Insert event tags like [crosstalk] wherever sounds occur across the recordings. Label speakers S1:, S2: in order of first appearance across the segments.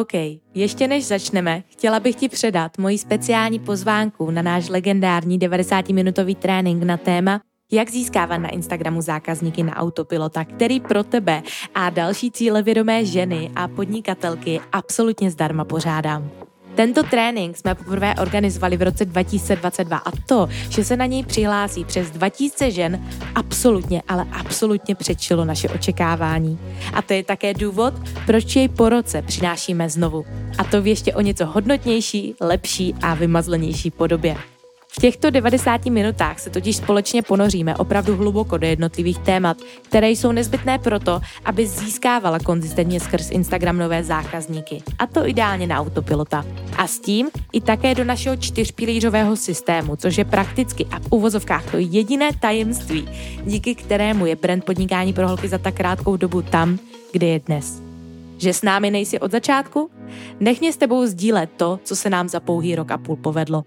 S1: OK, ještě než začneme, chtěla bych ti předat moji speciální pozvánku na náš legendární 90-minutový trénink na téma jak získávat na Instagramu zákazníky na autopilota, který pro tebe a další cílevědomé ženy a podnikatelky absolutně zdarma pořádám. Tento trénink jsme poprvé organizovali v roce 2022 a to, že se na něj přihlásí přes 2000 žen, absolutně, ale absolutně předčilo naše očekávání. A to je také důvod, proč jej po roce přinášíme znovu. A to v ještě o něco hodnotnější, lepší a vymazlenější podobě. V těchto 90 minutách se totiž společně ponoříme opravdu hluboko do jednotlivých témat, které jsou nezbytné proto, aby získávala konzistentně skrz Instagram nové zákazníky. A to ideálně na autopilota. A s tím i také do našeho čtyřpilířového systému, což je prakticky a v uvozovkách to jediné tajemství, díky kterému je brand podnikání pro holky za tak krátkou dobu tam, kde je dnes. Že s námi nejsi od začátku? Nech mě s tebou sdílet to, co se nám za pouhý rok a půl povedlo.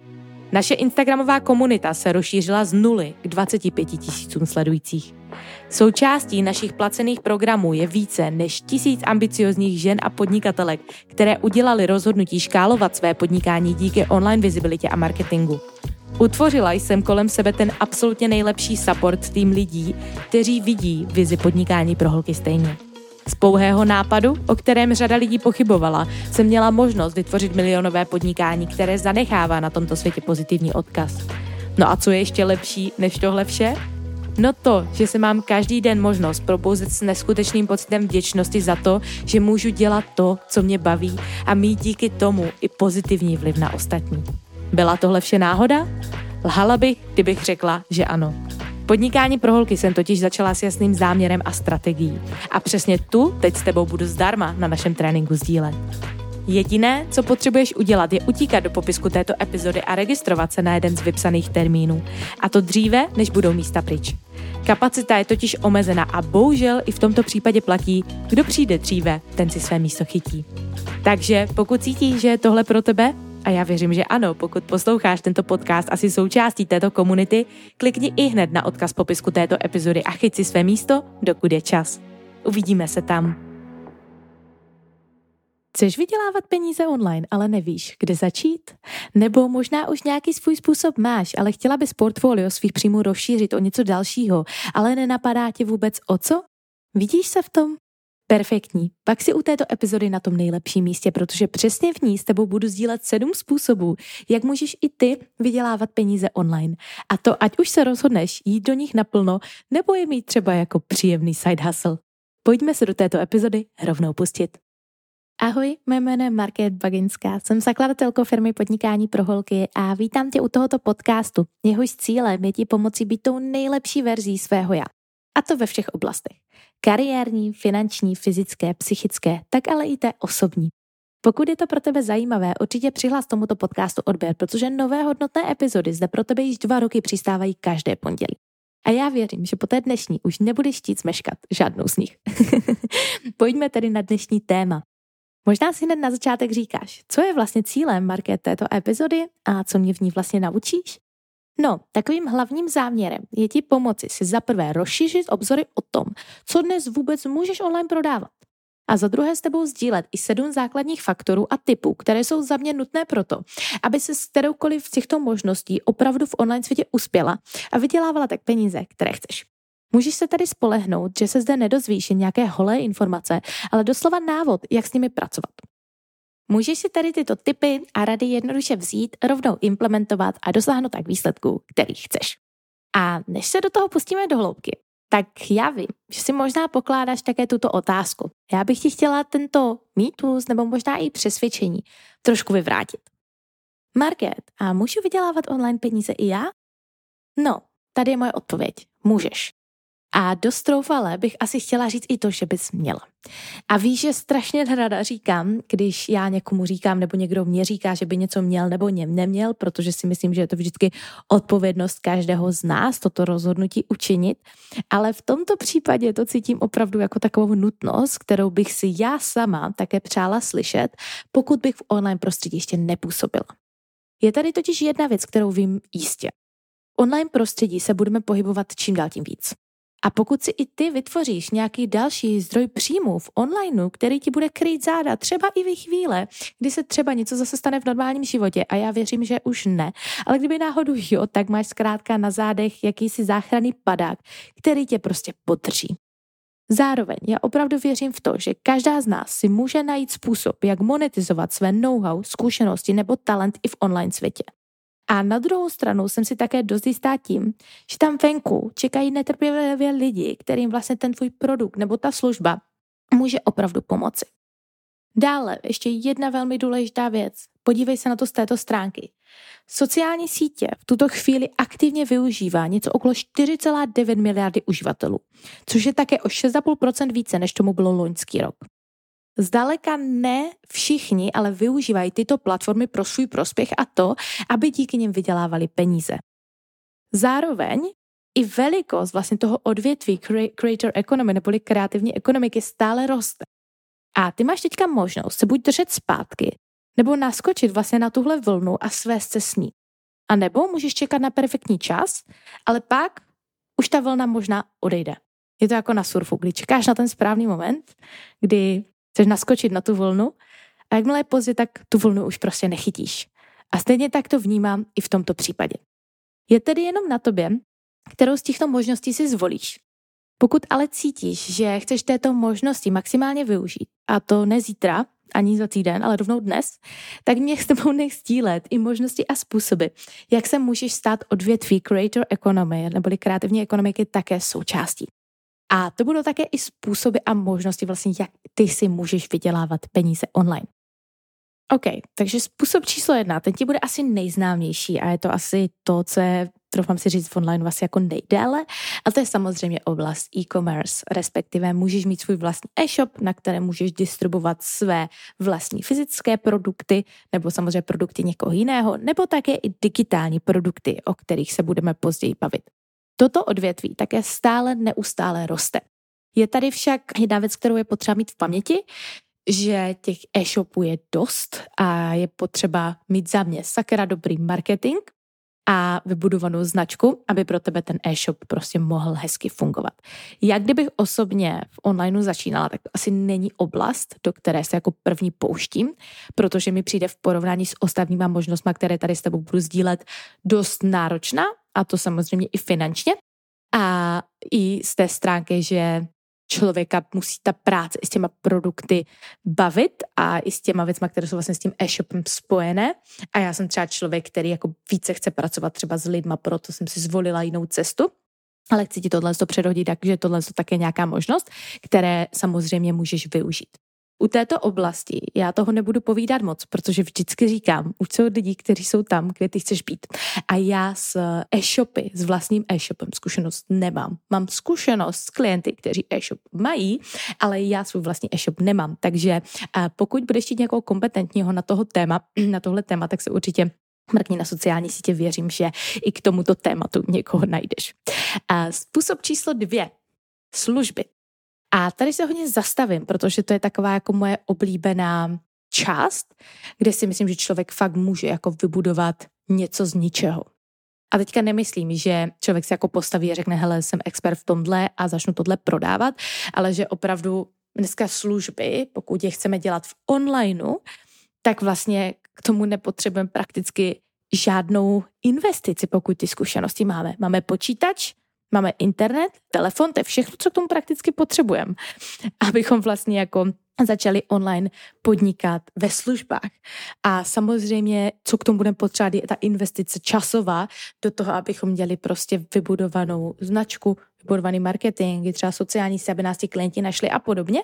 S1: Naše Instagramová komunita se rozšířila z nuly k 25 tisícům sledujících. Součástí našich placených programů je více než tisíc ambiciozních žen a podnikatelek, které udělali rozhodnutí škálovat své podnikání díky online vizibilitě a marketingu. Utvořila jsem kolem sebe ten absolutně nejlepší support tým lidí, kteří vidí vizi podnikání pro holky stejně. Z pouhého nápadu, o kterém řada lidí pochybovala, jsem měla možnost vytvořit milionové podnikání, které zanechává na tomto světě pozitivní odkaz. No a co je ještě lepší než tohle vše? No to, že se mám každý den možnost probouzet s neskutečným pocitem vděčnosti za to, že můžu dělat to, co mě baví a mít díky tomu i pozitivní vliv na ostatní. Byla tohle vše náhoda? Lhala bych, kdybych řekla, že ano. Podnikání pro holky jsem totiž začala s jasným záměrem a strategií. A přesně tu teď s tebou budu zdarma na našem tréninku sdílet. Jediné, co potřebuješ udělat, je utíkat do popisku této epizody a registrovat se na jeden z vypsaných termínů. A to dříve, než budou místa pryč. Kapacita je totiž omezena a bohužel i v tomto případě platí, kdo přijde dříve, ten si své místo chytí. Takže pokud cítíš, že je tohle pro tebe, a já věřím, že ano, pokud posloucháš tento podcast asi součástí této komunity, klikni i hned na odkaz popisku této epizody a chyť si své místo, dokud je čas. Uvidíme se tam. Chceš vydělávat peníze online, ale nevíš, kde začít? Nebo možná už nějaký svůj způsob máš, ale chtěla bys portfolio svých příjmů rozšířit o něco dalšího, ale nenapadá tě vůbec o co? Vidíš se v tom? Perfektní. Pak si u této epizody na tom nejlepším místě, protože přesně v ní s tebou budu sdílet sedm způsobů, jak můžeš i ty vydělávat peníze online. A to ať už se rozhodneš jít do nich naplno, nebo je mít třeba jako příjemný side hustle. Pojďme se do této epizody rovnou pustit. Ahoj, mé jméno je Market Baginská, jsem zakladatelkou firmy Podnikání pro holky a vítám tě u tohoto podcastu. Jehož cílem je ti pomoci být tou nejlepší verzí svého já. A to ve všech oblastech. Kariérní, finanční, fyzické, psychické, tak ale i té osobní. Pokud je to pro tebe zajímavé, určitě přihlás tomuto podcastu odběr, protože nové hodnotné epizody zde pro tebe již dva roky přistávají každé pondělí. A já věřím, že po té dnešní už nebudeš chtít smeškat žádnou z nich. [laughs] Pojďme tedy na dnešní téma. Možná si hned na začátek říkáš, co je vlastně cílem market této epizody a co mě v ní vlastně naučíš? No, takovým hlavním záměrem je ti pomoci si za prvé rozšířit obzory o tom, co dnes vůbec můžeš online prodávat. A za druhé s tebou sdílet i sedm základních faktorů a typů, které jsou za mě nutné proto, aby se s kteroukoliv z těchto možností opravdu v online světě uspěla a vydělávala tak peníze, které chceš. Můžeš se tady spolehnout, že se zde nedozvíš nějaké holé informace, ale doslova návod, jak s nimi pracovat. Můžeš si tady tyto typy a rady jednoduše vzít, rovnou implementovat a dosáhnout tak výsledků, který chceš. A než se do toho pustíme do hloubky, tak já vím, že si možná pokládáš také tuto otázku. Já bych ti chtěla tento mýtus nebo možná i přesvědčení trošku vyvrátit. Market, a můžu vydělávat online peníze i já? No, tady je moje odpověď. Můžeš. A dost troufale bych asi chtěla říct i to, že bys měla. A víš, že strašně rada říkám, když já někomu říkám, nebo někdo mě říká, že by něco měl nebo něm neměl, protože si myslím, že je to vždycky odpovědnost každého z nás toto rozhodnutí učinit. Ale v tomto případě to cítím opravdu jako takovou nutnost, kterou bych si já sama také přála slyšet, pokud bych v online prostředí ještě nepůsobila. Je tady totiž jedna věc, kterou vím jistě. V online prostředí se budeme pohybovat čím dál tím víc. A pokud si i ty vytvoříš nějaký další zdroj příjmů v onlineu, který ti bude krýt záda, třeba i v chvíle, kdy se třeba něco zase stane v normálním životě, a já věřím, že už ne, ale kdyby náhodou jo, tak máš zkrátka na zádech jakýsi záchranný padák, který tě prostě podrží. Zároveň já opravdu věřím v to, že každá z nás si může najít způsob, jak monetizovat své know-how, zkušenosti nebo talent i v online světě. A na druhou stranu jsem si také dost jistá tím, že tam venku čekají netrpělivě lidi, kterým vlastně ten tvůj produkt nebo ta služba může opravdu pomoci. Dále ještě jedna velmi důležitá věc. Podívej se na to z této stránky. Sociální sítě v tuto chvíli aktivně využívá něco okolo 4,9 miliardy uživatelů, což je také o 6,5% více, než tomu bylo loňský rok. Zdaleka ne všichni ale využívají tyto platformy pro svůj prospěch a to, aby díky nim vydělávali peníze. Zároveň i velikost vlastně toho odvětví creator economy neboli kreativní ekonomiky stále roste. A ty máš teďka možnost se buď držet zpátky, nebo naskočit vlastně na tuhle vlnu a svést se s ní. A nebo můžeš čekat na perfektní čas, ale pak už ta vlna možná odejde. Je to jako na surfu, kdy čekáš na ten správný moment, kdy chceš naskočit na tu vlnu a jakmile je pozdě, tak tu vlnu už prostě nechytíš. A stejně tak to vnímám i v tomto případě. Je tedy jenom na tobě, kterou z těchto možností si zvolíš. Pokud ale cítíš, že chceš této možnosti maximálně využít, a to ne zítra, ani za týden, ale rovnou dnes, tak mě s tebou nech sdílet i možnosti a způsoby, jak se můžeš stát odvětví creator economy, neboli kreativní ekonomiky také součástí. A to budou také i způsoby a možnosti vlastně, jak ty si můžeš vydělávat peníze online. OK, takže způsob číslo jedna, ten ti bude asi nejznámější a je to asi to, co je, troufám si říct, v online vlastně jako nejdéle. A to je samozřejmě oblast e-commerce, respektive můžeš mít svůj vlastní e-shop, na kterém můžeš distribuovat své vlastní fyzické produkty, nebo samozřejmě produkty někoho jiného, nebo také i digitální produkty, o kterých se budeme později bavit. Toto odvětví také stále neustále roste. Je tady však jedna věc, kterou je potřeba mít v paměti, že těch e-shopů je dost a je potřeba mít za mě sakra dobrý marketing a vybudovanou značku, aby pro tebe ten e-shop prostě mohl hezky fungovat. Jak kdybych osobně v onlineu začínala, tak to asi není oblast, do které se jako první pouštím, protože mi přijde v porovnání s ostatníma možnostmi, které tady s tebou budu sdílet, dost náročná a to samozřejmě i finančně. A i z té stránky, že člověka musí ta práce i s těma produkty bavit a i s těma věcmi, které jsou vlastně s tím e-shopem spojené. A já jsem třeba člověk, který jako více chce pracovat třeba s lidma, proto jsem si zvolila jinou cestu. Ale chci ti tohle to předhodit, takže tohle je také nějaká možnost, které samozřejmě můžeš využít. U této oblasti já toho nebudu povídat moc, protože vždycky říkám, už jsou lidi, kteří jsou tam, kde ty chceš být. A já s e-shopy, s vlastním e-shopem zkušenost nemám. Mám zkušenost s klienty, kteří e-shop mají, ale já svůj vlastní e-shop nemám. Takže pokud budeš chtít nějakou kompetentního na toho téma, [clears throat] na tohle téma, tak se určitě mrkni na sociální sítě, věřím, že i k tomuto tématu někoho najdeš. A způsob číslo dvě. Služby. A tady se hodně zastavím, protože to je taková jako moje oblíbená část, kde si myslím, že člověk fakt může jako vybudovat něco z ničeho. A teďka nemyslím, že člověk se jako postaví a řekne, hele, jsem expert v tomhle a začnu tohle prodávat, ale že opravdu dneska služby, pokud je chceme dělat v onlineu, tak vlastně k tomu nepotřebujeme prakticky žádnou investici, pokud ty zkušenosti máme. Máme počítač, Máme internet, telefon, to je všechno, co k tomu prakticky potřebujeme, abychom vlastně jako začali online podnikat ve službách. A samozřejmě, co k tomu budeme potřebovat, je ta investice časová do toho, abychom měli prostě vybudovanou značku, vybudovaný marketing, třeba sociální se, aby nás ti klienti našli a podobně.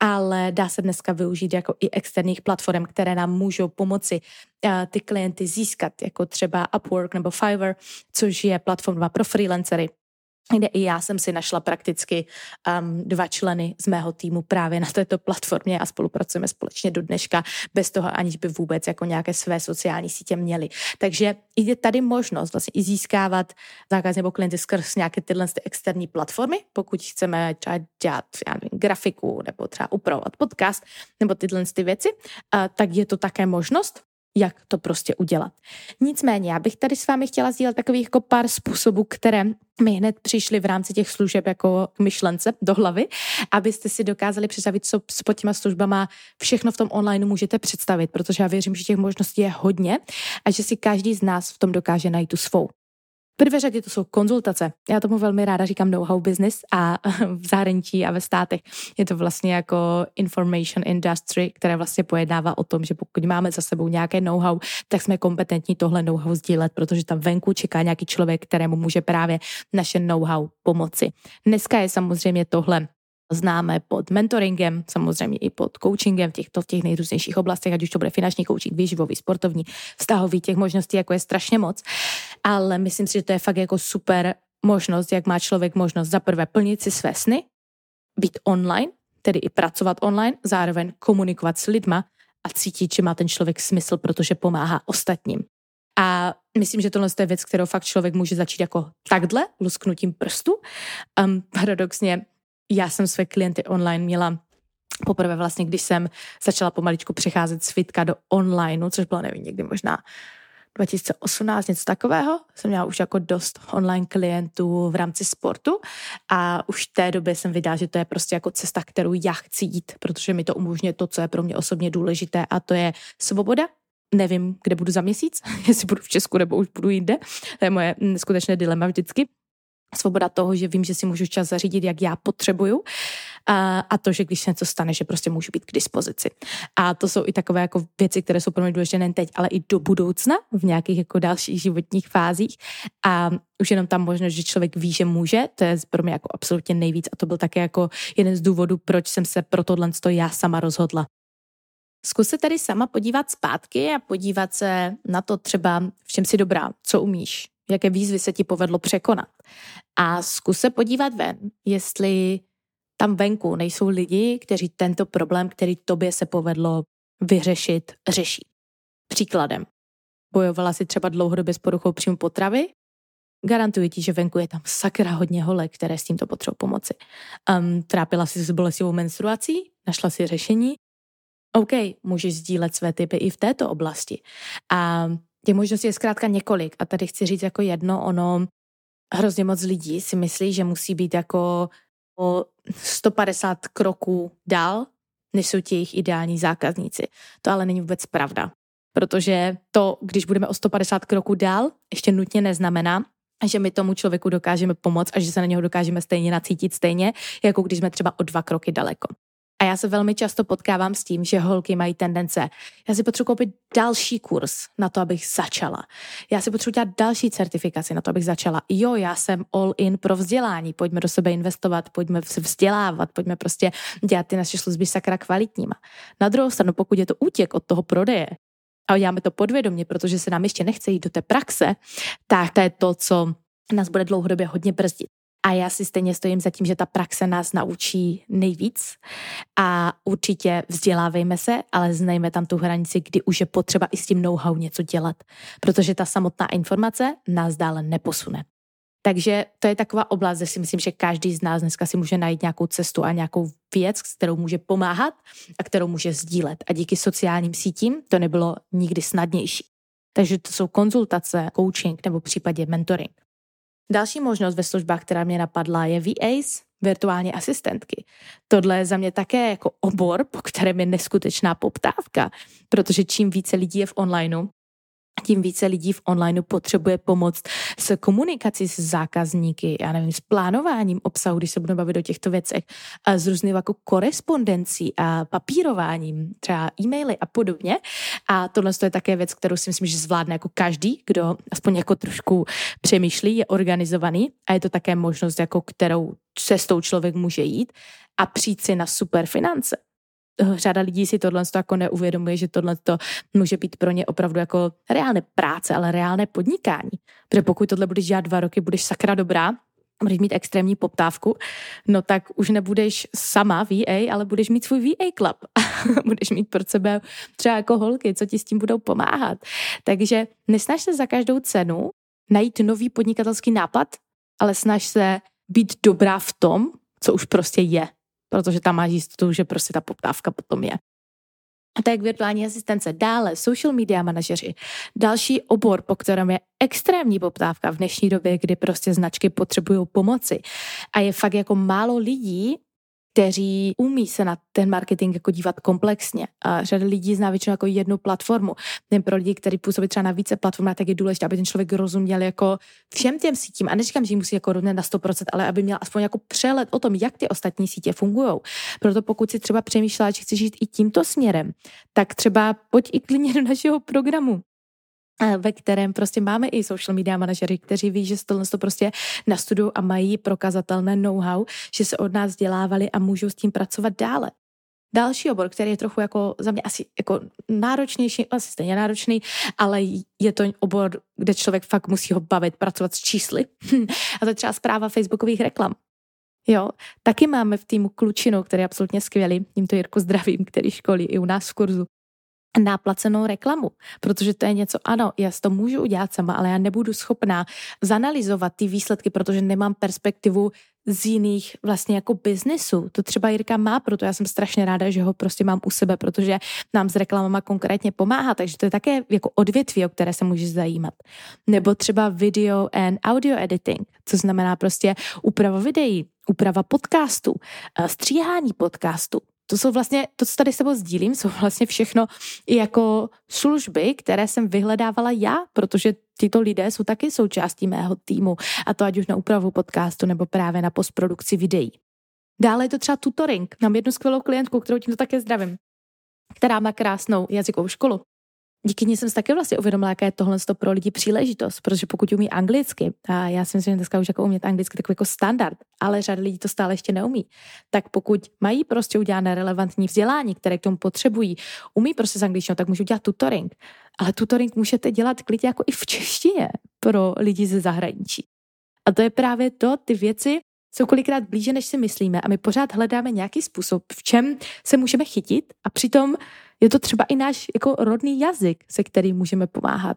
S1: Ale dá se dneska využít jako i externích platform, které nám můžou pomoci uh, ty klienty získat, jako třeba Upwork nebo Fiverr, což je platforma pro freelancery, kde i já jsem si našla prakticky um, dva členy z mého týmu právě na této platformě a spolupracujeme společně do dneška bez toho, aniž by vůbec jako nějaké své sociální sítě měli. Takže je tady možnost vlastně i získávat zákaz nebo klienty skrz nějaké tyhle ty externí platformy, pokud chceme třeba dělat já nevím, grafiku nebo třeba upravovat podcast nebo tyhle ty věci, uh, tak je to také možnost. Jak to prostě udělat. Nicméně, já bych tady s vámi chtěla sdílet takových jako pár způsobů, které mi hned přišly v rámci těch služeb jako myšlence do hlavy, abyste si dokázali představit, co s pod těma službama všechno v tom online můžete představit, protože já věřím, že těch možností je hodně a že si každý z nás v tom dokáže najít tu svou prvé řadě to jsou konzultace. Já tomu velmi ráda říkám know-how business a [laughs] v zahraničí a ve státech je to vlastně jako information industry, které vlastně pojednává o tom, že pokud máme za sebou nějaké know-how, tak jsme kompetentní tohle know-how sdílet, protože tam venku čeká nějaký člověk, kterému může právě naše know-how pomoci. Dneska je samozřejmě tohle známe pod mentoringem, samozřejmě i pod coachingem v těchto těch nejrůznějších oblastech, ať už to bude finanční coaching, výživový, sportovní, vztahový, těch možností jako je strašně moc. Ale myslím si, že to je fakt jako super možnost, jak má člověk možnost za prvé plnit si své sny, být online, tedy i pracovat online, zároveň komunikovat s lidma a cítit, že má ten člověk smysl, protože pomáhá ostatním. A myslím, že tohle je věc, kterou fakt člověk může začít jako takhle, lusknutím prstu. Um, paradoxně já jsem své klienty online měla poprvé vlastně, když jsem začala pomaličku přecházet z fitka do online, což bylo nevím, někdy možná 2018, něco takového. Jsem měla už jako dost online klientů v rámci sportu a už v té době jsem viděla, že to je prostě jako cesta, kterou já chci jít, protože mi to umožňuje to, co je pro mě osobně důležité a to je svoboda, nevím, kde budu za měsíc, [laughs] jestli budu v Česku nebo už budu jinde. To je moje skutečné dilema vždycky svoboda toho, že vím, že si můžu čas zařídit, jak já potřebuju a, a to, že když se něco stane, že prostě můžu být k dispozici. A to jsou i takové jako věci, které jsou pro mě důležité nejen teď, ale i do budoucna v nějakých jako dalších životních fázích a už jenom tam možnost, že člověk ví, že může, to je pro mě jako absolutně nejvíc a to byl také jako jeden z důvodů, proč jsem se pro tohle já sama rozhodla. Zkus se tady sama podívat zpátky a podívat se na to třeba, v čem si dobrá, co umíš, jaké výzvy se ti povedlo překonat. A zkus se podívat ven, jestli tam venku nejsou lidi, kteří tento problém, který tobě se povedlo vyřešit, řeší. Příkladem. Bojovala si třeba dlouhodobě s poruchou příjmu potravy? Garantuji ti, že venku je tam sakra hodně holek, které s tímto potřebují pomoci. Um, trápila si s bolestivou menstruací? Našla si řešení? OK, můžeš sdílet své typy i v této oblasti. A Těch možností je zkrátka několik a tady chci říct jako jedno, ono hrozně moc lidí si myslí, že musí být jako o 150 kroků dál, než jsou ti jejich ideální zákazníci. To ale není vůbec pravda. Protože to, když budeme o 150 kroků dál, ještě nutně neznamená, že my tomu člověku dokážeme pomoct a že se na něho dokážeme stejně nacítit stejně, jako když jsme třeba o dva kroky daleko. A já se velmi často potkávám s tím, že holky mají tendence, já si potřebuji koupit další kurz na to, abych začala. Já si potřebuji dělat další certifikaci na to, abych začala. Jo, já jsem all in pro vzdělání, pojďme do sebe investovat, pojďme se vzdělávat, pojďme prostě dělat ty naše služby sakra kvalitníma. Na druhou stranu, pokud je to útěk od toho prodeje, a děláme to podvědomě, protože se nám ještě nechce jít do té praxe, tak to je to, co nás bude dlouhodobě hodně brzdit. A já si stejně stojím za tím, že ta praxe nás naučí nejvíc a určitě vzdělávejme se, ale znejme tam tu hranici, kdy už je potřeba i s tím know-how něco dělat, protože ta samotná informace nás dále neposune. Takže to je taková oblast, kde si myslím, že každý z nás dneska si může najít nějakou cestu a nějakou věc, s kterou může pomáhat a kterou může sdílet. A díky sociálním sítím to nebylo nikdy snadnější. Takže to jsou konzultace, coaching nebo případě mentoring. Další možnost ve službách, která mě napadla, je VAs, virtuální asistentky. Tohle je za mě také jako obor, po kterém je neskutečná poptávka, protože čím více lidí je v onlineu, tím více lidí v onlineu potřebuje pomoc s komunikací s zákazníky, já nevím, s plánováním obsahu, když se budeme bavit o těchto věcech, a s různým jako korespondencí a papírováním, třeba e-maily a podobně. A tohle je také věc, kterou si myslím, že zvládne jako každý, kdo aspoň jako trošku přemýšlí, je organizovaný a je to také možnost, jako kterou cestou člověk může jít a přijít si na super finance řada lidí si tohle jako neuvědomuje, že tohle může být pro ně opravdu jako reálné práce, ale reálné podnikání. Protože pokud tohle budeš dělat dva roky, budeš sakra dobrá, budeš mít extrémní poptávku, no tak už nebudeš sama VA, ale budeš mít svůj VA club. [laughs] budeš mít pro sebe třeba jako holky, co ti s tím budou pomáhat. Takže nesnaž se za každou cenu najít nový podnikatelský nápad, ale snaž se být dobrá v tom, co už prostě je protože tam máš jistotu, že prostě ta poptávka potom je. A to je virtuální asistence. Dále social media manažeři. Další obor, po kterém je extrémní poptávka v dnešní době, kdy prostě značky potřebují pomoci. A je fakt jako málo lidí, kteří umí se na ten marketing jako dívat komplexně. A řada lidí zná většinou jako jednu platformu. Ten pro lidi, kteří působí třeba na více platformách, tak je důležité, aby ten člověk rozuměl jako všem těm sítím. A neříkám, že musí jako rozumět na 100%, ale aby měl aspoň jako přelet o tom, jak ty ostatní sítě fungují. Proto pokud si třeba přemýšlela, že chci žít i tímto směrem, tak třeba pojď i klidně do našeho programu ve kterém prostě máme i social media manažery, kteří ví, že to, to prostě nastudují a mají prokazatelné know-how, že se od nás dělávali a můžou s tím pracovat dále. Další obor, který je trochu jako za mě asi jako náročnější, asi stejně náročný, ale je to obor, kde člověk fakt musí ho bavit, pracovat s čísly. [laughs] a to je třeba zpráva facebookových reklam. Jo, taky máme v týmu klučinu, který je absolutně skvělý, tímto Jirku zdravím, který školí i u nás v kurzu na placenou reklamu, protože to je něco, ano, já to můžu udělat sama, ale já nebudu schopná zanalizovat ty výsledky, protože nemám perspektivu z jiných vlastně jako biznesu. To třeba Jirka má, proto já jsem strašně ráda, že ho prostě mám u sebe, protože nám s reklamama konkrétně pomáhá, takže to je také jako odvětví, o které se můžeš zajímat. Nebo třeba video and audio editing, co znamená prostě úprava videí, úprava podcastu, eh, stříhání podcastu, to jsou vlastně, to, co tady s tebou sdílím, jsou vlastně všechno i jako služby, které jsem vyhledávala já, protože tyto lidé jsou taky součástí mého týmu a to ať už na úpravu podcastu nebo právě na postprodukci videí. Dále je to třeba tutoring. Mám jednu skvělou klientku, kterou tímto také zdravím, která má krásnou jazykovou školu díky ní jsem si taky vlastně uvědomila, jaké je tohle pro lidi příležitost, protože pokud umí anglicky, a já si myslím, že dneska už jako umět anglicky takový jako standard, ale řada lidí to stále ještě neumí, tak pokud mají prostě udělané relevantní vzdělání, které k tomu potřebují, umí prostě s angličtinou, tak můžou dělat tutoring. Ale tutoring můžete dělat klidně jako i v češtině pro lidi ze zahraničí. A to je právě to, ty věci jsou kolikrát blíže, než si myslíme a my pořád hledáme nějaký způsob, v čem se můžeme chytit a přitom je to třeba i náš jako rodný jazyk, se kterým můžeme pomáhat.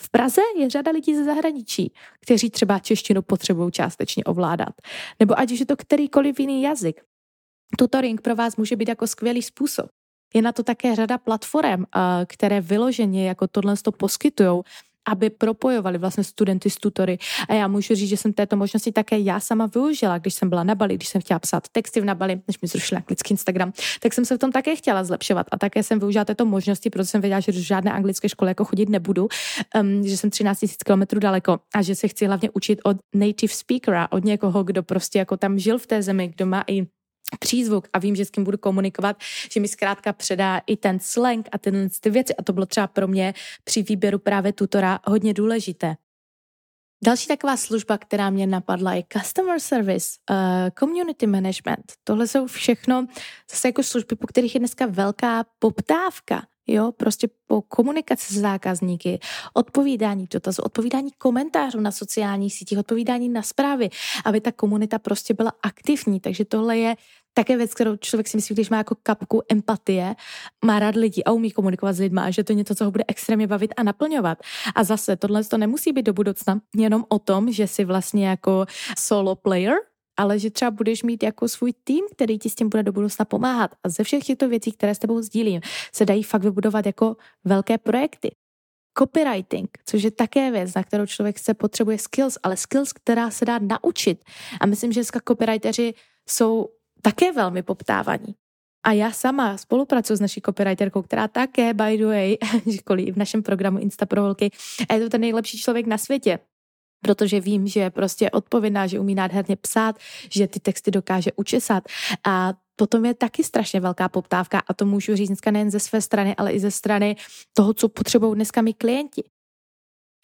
S1: V Praze je řada lidí ze zahraničí, kteří třeba češtinu potřebují částečně ovládat. Nebo ať už je to kterýkoliv jiný jazyk. Tutoring pro vás může být jako skvělý způsob. Je na to také řada platform, které vyloženě jako tohle poskytují aby propojovali vlastně studenty s tutory. A já můžu říct, že jsem této možnosti také já sama využila, když jsem byla na Bali, když jsem chtěla psát texty v na Bali, než mi zrušila anglický Instagram, tak jsem se v tom také chtěla zlepšovat. A také jsem využila této možnosti, protože jsem věděla, že do žádné anglické školy jako chodit nebudu, um, že jsem 13 000 kilometrů daleko a že se chci hlavně učit od native speakera, od někoho, kdo prostě jako tam žil v té zemi, kdo má i přízvuk a vím, že s kým budu komunikovat, že mi zkrátka předá i ten slang a tyhle ty věci a to bylo třeba pro mě při výběru právě tutora hodně důležité. Další taková služba, která mě napadla, je customer service, uh, community management. Tohle jsou všechno zase jako služby, po kterých je dneska velká poptávka. Jo, prostě po komunikaci s zákazníky, odpovídání dotazů, odpovídání komentářů na sociálních sítích, odpovídání na zprávy, aby ta komunita prostě byla aktivní. Takže tohle je také věc, kterou člověk si myslí, když má jako kapku empatie, má rád lidi a umí komunikovat s lidmi a že to je něco, co ho bude extrémně bavit a naplňovat. A zase tohle to nemusí být do budoucna jenom o tom, že si vlastně jako solo player, ale že třeba budeš mít jako svůj tým, který ti s tím bude do budoucna pomáhat. A ze všech těchto věcí, které s tebou sdílím, se dají fakt vybudovat jako velké projekty. Copywriting, což je také věc, na kterou člověk se potřebuje skills, ale skills, která se dá naučit. A myslím, že dneska copywriteri jsou také velmi poptávaní. A já sama spolupracuji s naší copywriterkou, která také, by the way, [laughs] školí v našem programu Insta pro holky, a je to ten nejlepší člověk na světě protože vím, že je prostě odpovědná, že umí nádherně psát, že ty texty dokáže učesat a potom je taky strašně velká poptávka a to můžu říct dneska nejen ze své strany, ale i ze strany toho, co potřebují dneska mi klienti.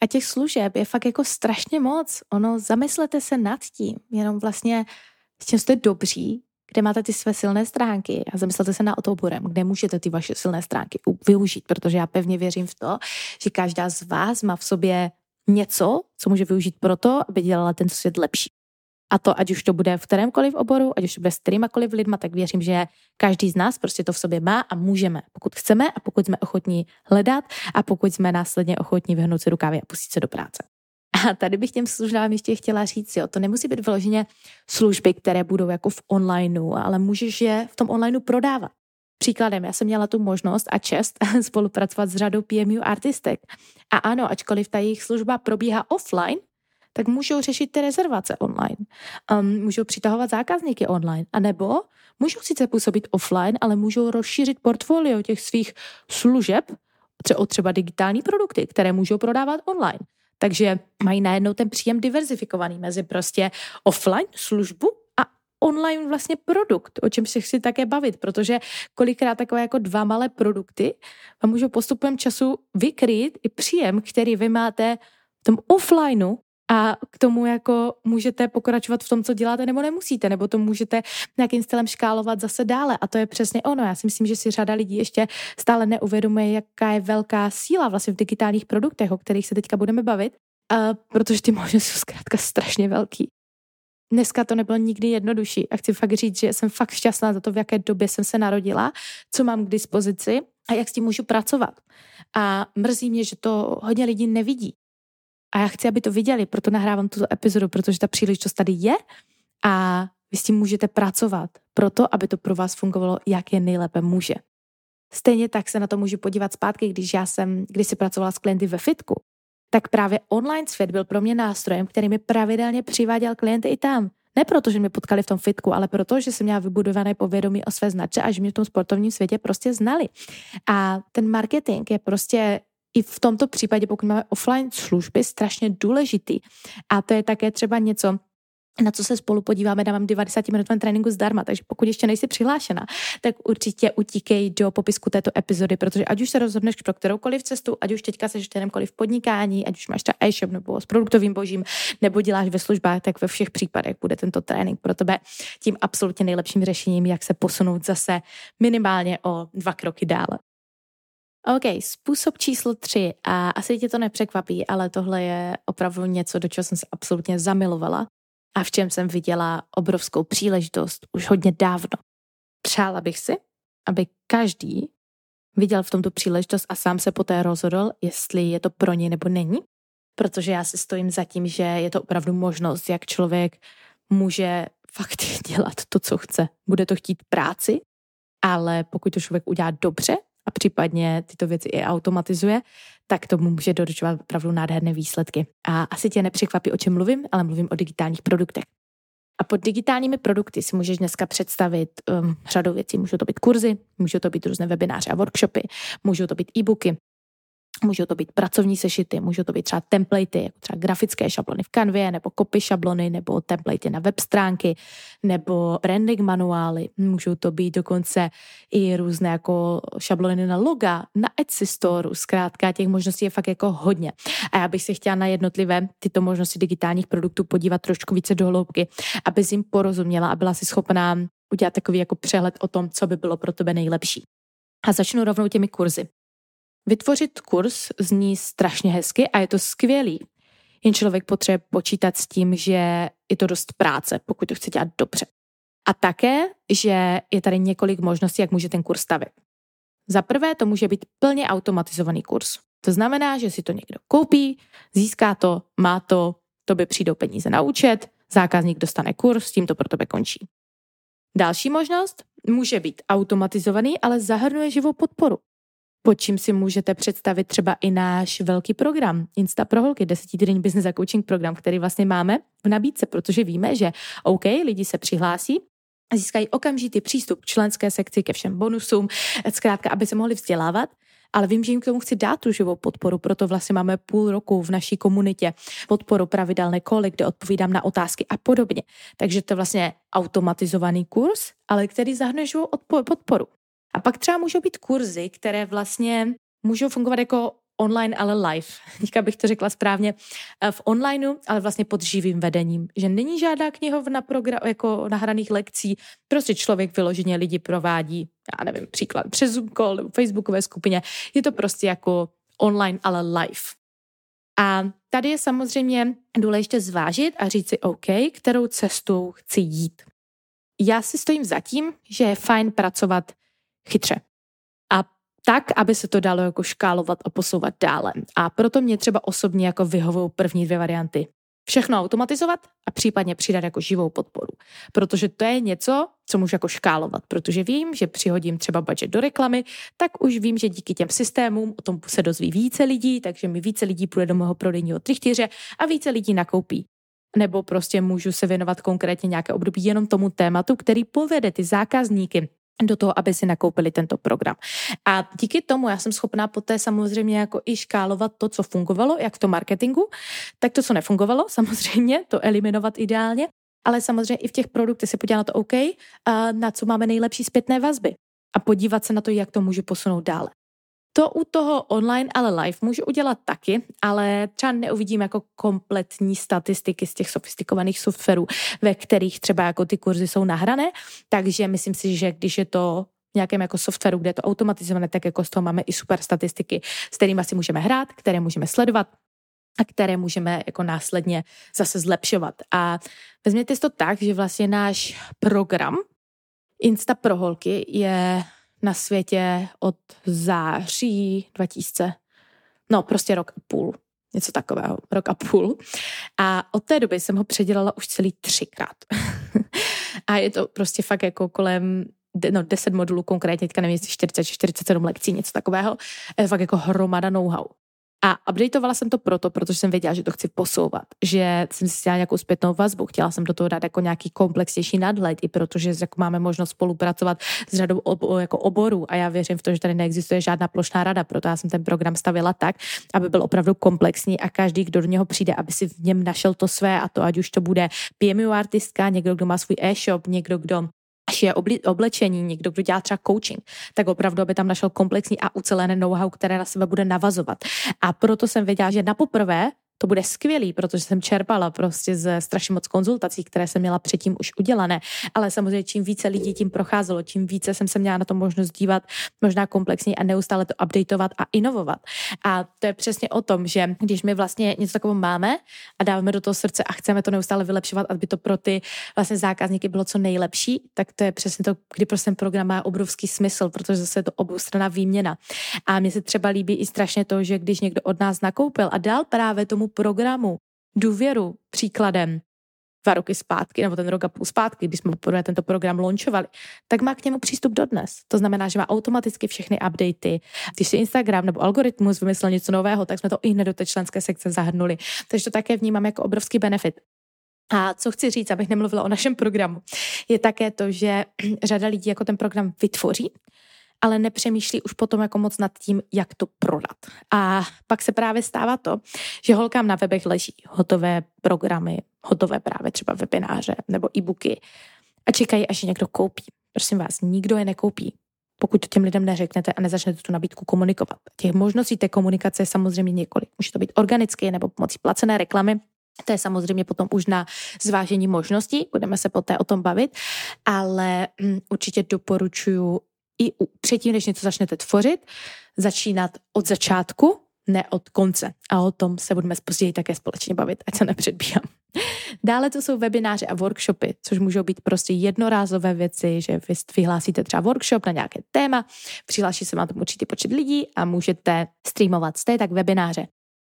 S1: A těch služeb je fakt jako strašně moc. Ono, zamyslete se nad tím, jenom vlastně s čím jste dobří, kde máte ty své silné stránky a zamyslete se na oborem, kde můžete ty vaše silné stránky využít, protože já pevně věřím v to, že každá z vás má v sobě něco, co může využít pro to, aby dělala ten svět lepší. A to, ať už to bude v kterémkoliv oboru, ať už to bude s kterýmakoliv lidma, tak věřím, že každý z nás prostě to v sobě má a můžeme, pokud chceme a pokud jsme ochotní hledat a pokud jsme následně ochotní vyhnout si rukávy a pustit se do práce. A tady bych těm službám ještě chtěla říct, jo, to nemusí být vyloženě služby, které budou jako v onlineu, ale můžeš je v tom onlineu prodávat. Příkladem, já jsem měla tu možnost a čest [laughs] spolupracovat s řadou PMU artistek. A ano, ačkoliv ta jejich služba probíhá offline, tak můžou řešit ty rezervace online. Um, můžou přitahovat zákazníky online. A nebo můžou sice působit offline, ale můžou rozšířit portfolio těch svých služeb třeba, třeba digitální produkty, které můžou prodávat online. Takže mají najednou ten příjem diverzifikovaný mezi prostě offline službu online vlastně produkt, o čem si chci také bavit, protože kolikrát takové jako dva malé produkty vám můžou postupem času vykrýt i příjem, který vy máte v tom offlineu a k tomu jako můžete pokračovat v tom, co děláte, nebo nemusíte, nebo to můžete nějakým stylem škálovat zase dále. A to je přesně ono. Já si myslím, že si řada lidí ještě stále neuvědomuje, jaká je velká síla vlastně v digitálních produktech, o kterých se teďka budeme bavit, a protože ty možnosti jsou zkrátka strašně velký. Dneska to nebylo nikdy jednodušší a chci fakt říct, že jsem fakt šťastná za to, v jaké době jsem se narodila, co mám k dispozici a jak s tím můžu pracovat. A mrzí mě, že to hodně lidí nevidí. A já chci, aby to viděli, proto nahrávám tuto epizodu, protože ta příležitost tady je a vy s tím můžete pracovat, proto, aby to pro vás fungovalo, jak je nejlépe může. Stejně tak se na to můžu podívat zpátky, když já jsem, když si pracovala s klienty ve fitku, tak právě online svět byl pro mě nástrojem, který mi pravidelně přiváděl klienty i tam. Ne proto, že mě potkali v tom fitku, ale proto, že jsem měla vybudované povědomí o své značce a že mě v tom sportovním světě prostě znali. A ten marketing je prostě i v tomto případě, pokud máme offline služby, strašně důležitý. A to je také třeba něco, na co se spolu podíváme, dávám 90 minutovém tréninku zdarma, takže pokud ještě nejsi přihlášena, tak určitě utíkej do popisku této epizody, protože ať už se rozhodneš pro kteroukoliv cestu, ať už teďka seš v podnikání, ať už máš ta e-shop nebo s produktovým božím, nebo děláš ve službách, tak ve všech případech bude tento trénink pro tebe tím absolutně nejlepším řešením, jak se posunout zase minimálně o dva kroky dále. OK, způsob číslo tři. A asi tě to nepřekvapí, ale tohle je opravdu něco, do čeho jsem se absolutně zamilovala a v čem jsem viděla obrovskou příležitost už hodně dávno. Přála bych si, aby každý viděl v tomto příležitost a sám se poté rozhodl, jestli je to pro něj nebo není, protože já si stojím za tím, že je to opravdu možnost, jak člověk může fakt [laughs] dělat to, co chce. Bude to chtít práci, ale pokud to člověk udělá dobře a případně tyto věci i automatizuje, tak to může doručovat opravdu nádherné výsledky. A asi tě nepřekvapí, o čem mluvím, ale mluvím o digitálních produktech. A pod digitálními produkty si můžeš dneska představit um, řadu věcí. Můžou to být kurzy, můžou to být různé webináře a workshopy, můžou to být e-booky, Můžou to být pracovní sešity, můžou to být třeba templatey, jako třeba grafické šablony v kanvě, nebo copy šablony, nebo templatey na web stránky, nebo branding manuály. Můžou to být dokonce i různé jako šablony na loga, na Etsy Store. Zkrátka těch možností je fakt jako hodně. A já bych se chtěla na jednotlivé tyto možnosti digitálních produktů podívat trošku více do hloubky, aby jim porozuměla a byla si schopná udělat takový jako přehled o tom, co by bylo pro tebe nejlepší. A začnu rovnou těmi kurzy. Vytvořit kurz zní strašně hezky a je to skvělý. Jen člověk potřebuje počítat s tím, že je to dost práce, pokud to chce dělat dobře. A také, že je tady několik možností, jak může ten kurz stavit. Za prvé to může být plně automatizovaný kurz. To znamená, že si to někdo koupí, získá to, má to, to by přijdou peníze na účet, zákazník dostane kurz, tím to pro tebe končí. Další možnost může být automatizovaný, ale zahrnuje živou podporu pod čím si můžete představit třeba i náš velký program Insta pro holky, desetitýdenní business a coaching program, který vlastně máme v nabídce, protože víme, že OK, lidi se přihlásí, získají okamžitý přístup k členské sekci, ke všem bonusům, zkrátka, aby se mohli vzdělávat, ale vím, že jim k tomu chci dát tu živou podporu, proto vlastně máme půl roku v naší komunitě podporu pravidelné koly, kde odpovídám na otázky a podobně. Takže to je vlastně automatizovaný kurz, ale který zahrnuje živou podporu. Pak třeba můžou být kurzy, které vlastně můžou fungovat jako online, ale live. [laughs] Teďka bych to řekla správně eh, v onlineu, ale vlastně pod živým vedením. Že není žádná knihovna program, jako nahraných lekcí, prostě člověk vyloženě lidi provádí, já nevím, příklad přes Zoom call nebo Facebookové skupině. Je to prostě jako online, ale live. A tady je samozřejmě důležité zvážit a říct si OK, kterou cestou chci jít. Já si stojím za tím, že je fajn pracovat chytře. A tak, aby se to dalo jako škálovat a posouvat dále. A proto mě třeba osobně jako vyhovují první dvě varianty. všechno automatizovat a případně přidat jako živou podporu. Protože to je něco, co můžu jako škálovat, protože vím, že přihodím třeba budget do reklamy, tak už vím, že díky těm systémům o tom se dozví více lidí, takže mi více lidí půjde do mého prodejního trichtyře a více lidí nakoupí nebo prostě můžu se věnovat konkrétně nějaké období jenom tomu tématu, který povede ty zákazníky do toho, aby si nakoupili tento program. A díky tomu já jsem schopná poté samozřejmě jako i škálovat to, co fungovalo, jak v tom marketingu, tak to, co nefungovalo, [laughs] samozřejmě, to eliminovat ideálně, ale samozřejmě i v těch produktech se podívat na to OK, na co máme nejlepší zpětné vazby a podívat se na to, jak to můžu posunout dále. To u toho online, ale live můžu udělat taky, ale třeba neuvidím jako kompletní statistiky z těch sofistikovaných softwarů, ve kterých třeba jako ty kurzy jsou nahrané, takže myslím si, že když je to nějakém jako softwaru, kde je to automatizované, tak jako z toho máme i super statistiky, s kterými si můžeme hrát, které můžeme sledovat a které můžeme jako následně zase zlepšovat. A vezměte si to tak, že vlastně náš program Insta pro holky je na světě od září 2000, no prostě rok a půl, něco takového, rok a půl. A od té doby jsem ho předělala už celý třikrát. [laughs] a je to prostě fakt jako kolem no 10 modulů konkrétně, teďka nevím, jestli 40, 47 lekcí, něco takového, je fakt jako hromada know-how. A updateovala jsem to proto, protože jsem věděla, že to chci posouvat, že jsem si chtěla nějakou zpětnou vazbu, chtěla jsem do toho dát jako nějaký komplexnější nadhled, i protože jako máme možnost spolupracovat s řadou ob, jako oborů a já věřím v to, že tady neexistuje žádná plošná rada, proto já jsem ten program stavila tak, aby byl opravdu komplexní a každý, kdo do něho přijde, aby si v něm našel to své a to, ať už to bude PMU artistka, někdo, kdo má svůj e-shop, někdo, kdo je oblečení, někdo, kdo dělá třeba coaching, tak opravdu, aby tam našel komplexní a ucelené know-how, které na sebe bude navazovat. A proto jsem věděla, že na poprvé to bude skvělý, protože jsem čerpala prostě ze strašně moc konzultací, které jsem měla předtím už udělané. Ale samozřejmě čím více lidí tím procházelo, tím více jsem se měla na to možnost dívat možná komplexně a neustále to updateovat a inovovat. A to je přesně o tom, že když my vlastně něco takového máme a dáváme do toho srdce a chceme to neustále vylepšovat, aby to pro ty vlastně zákazníky bylo co nejlepší, tak to je přesně to, kdy prostě ten program má obrovský smysl, protože zase je to oboustranná výměna. A mně se třeba líbí i strašně to, že když někdo od nás nakoupil a dal právě tomu programu důvěru příkladem dva roky zpátky, nebo ten rok a půl zpátky, když jsme poprvé tento program launchovali, tak má k němu přístup dodnes. To znamená, že má automaticky všechny updaty. Když si Instagram nebo algoritmus vymyslel něco nového, tak jsme to i hned do té členské sekce zahrnuli. Takže to také vnímám jako obrovský benefit. A co chci říct, abych nemluvila o našem programu, je také to, že [clears throat] řada lidí jako ten program vytvoří, ale nepřemýšlí už potom jako moc nad tím, jak to prodat. A pak se právě stává to, že holkám na webech leží hotové programy, hotové právě třeba webináře nebo e-booky a čekají, až je někdo koupí. Prosím vás, nikdo je nekoupí, pokud to těm lidem neřeknete a nezačnete tu nabídku komunikovat. Těch možností té komunikace je samozřejmě několik. Může to být organicky nebo pomocí placené reklamy, to je samozřejmě potom už na zvážení možností, budeme se poté o tom bavit, ale um, určitě doporučuji i předtím, než něco začnete tvořit, začínat od začátku, ne od konce. A o tom se budeme později také společně bavit, ať se nepředbíhám. Dále to jsou webináře a workshopy, což můžou být prostě jednorázové věci, že vy vyhlásíte třeba workshop na nějaké téma, přihláší se vám tam určitý počet lidí a můžete streamovat. Jste tak webináře.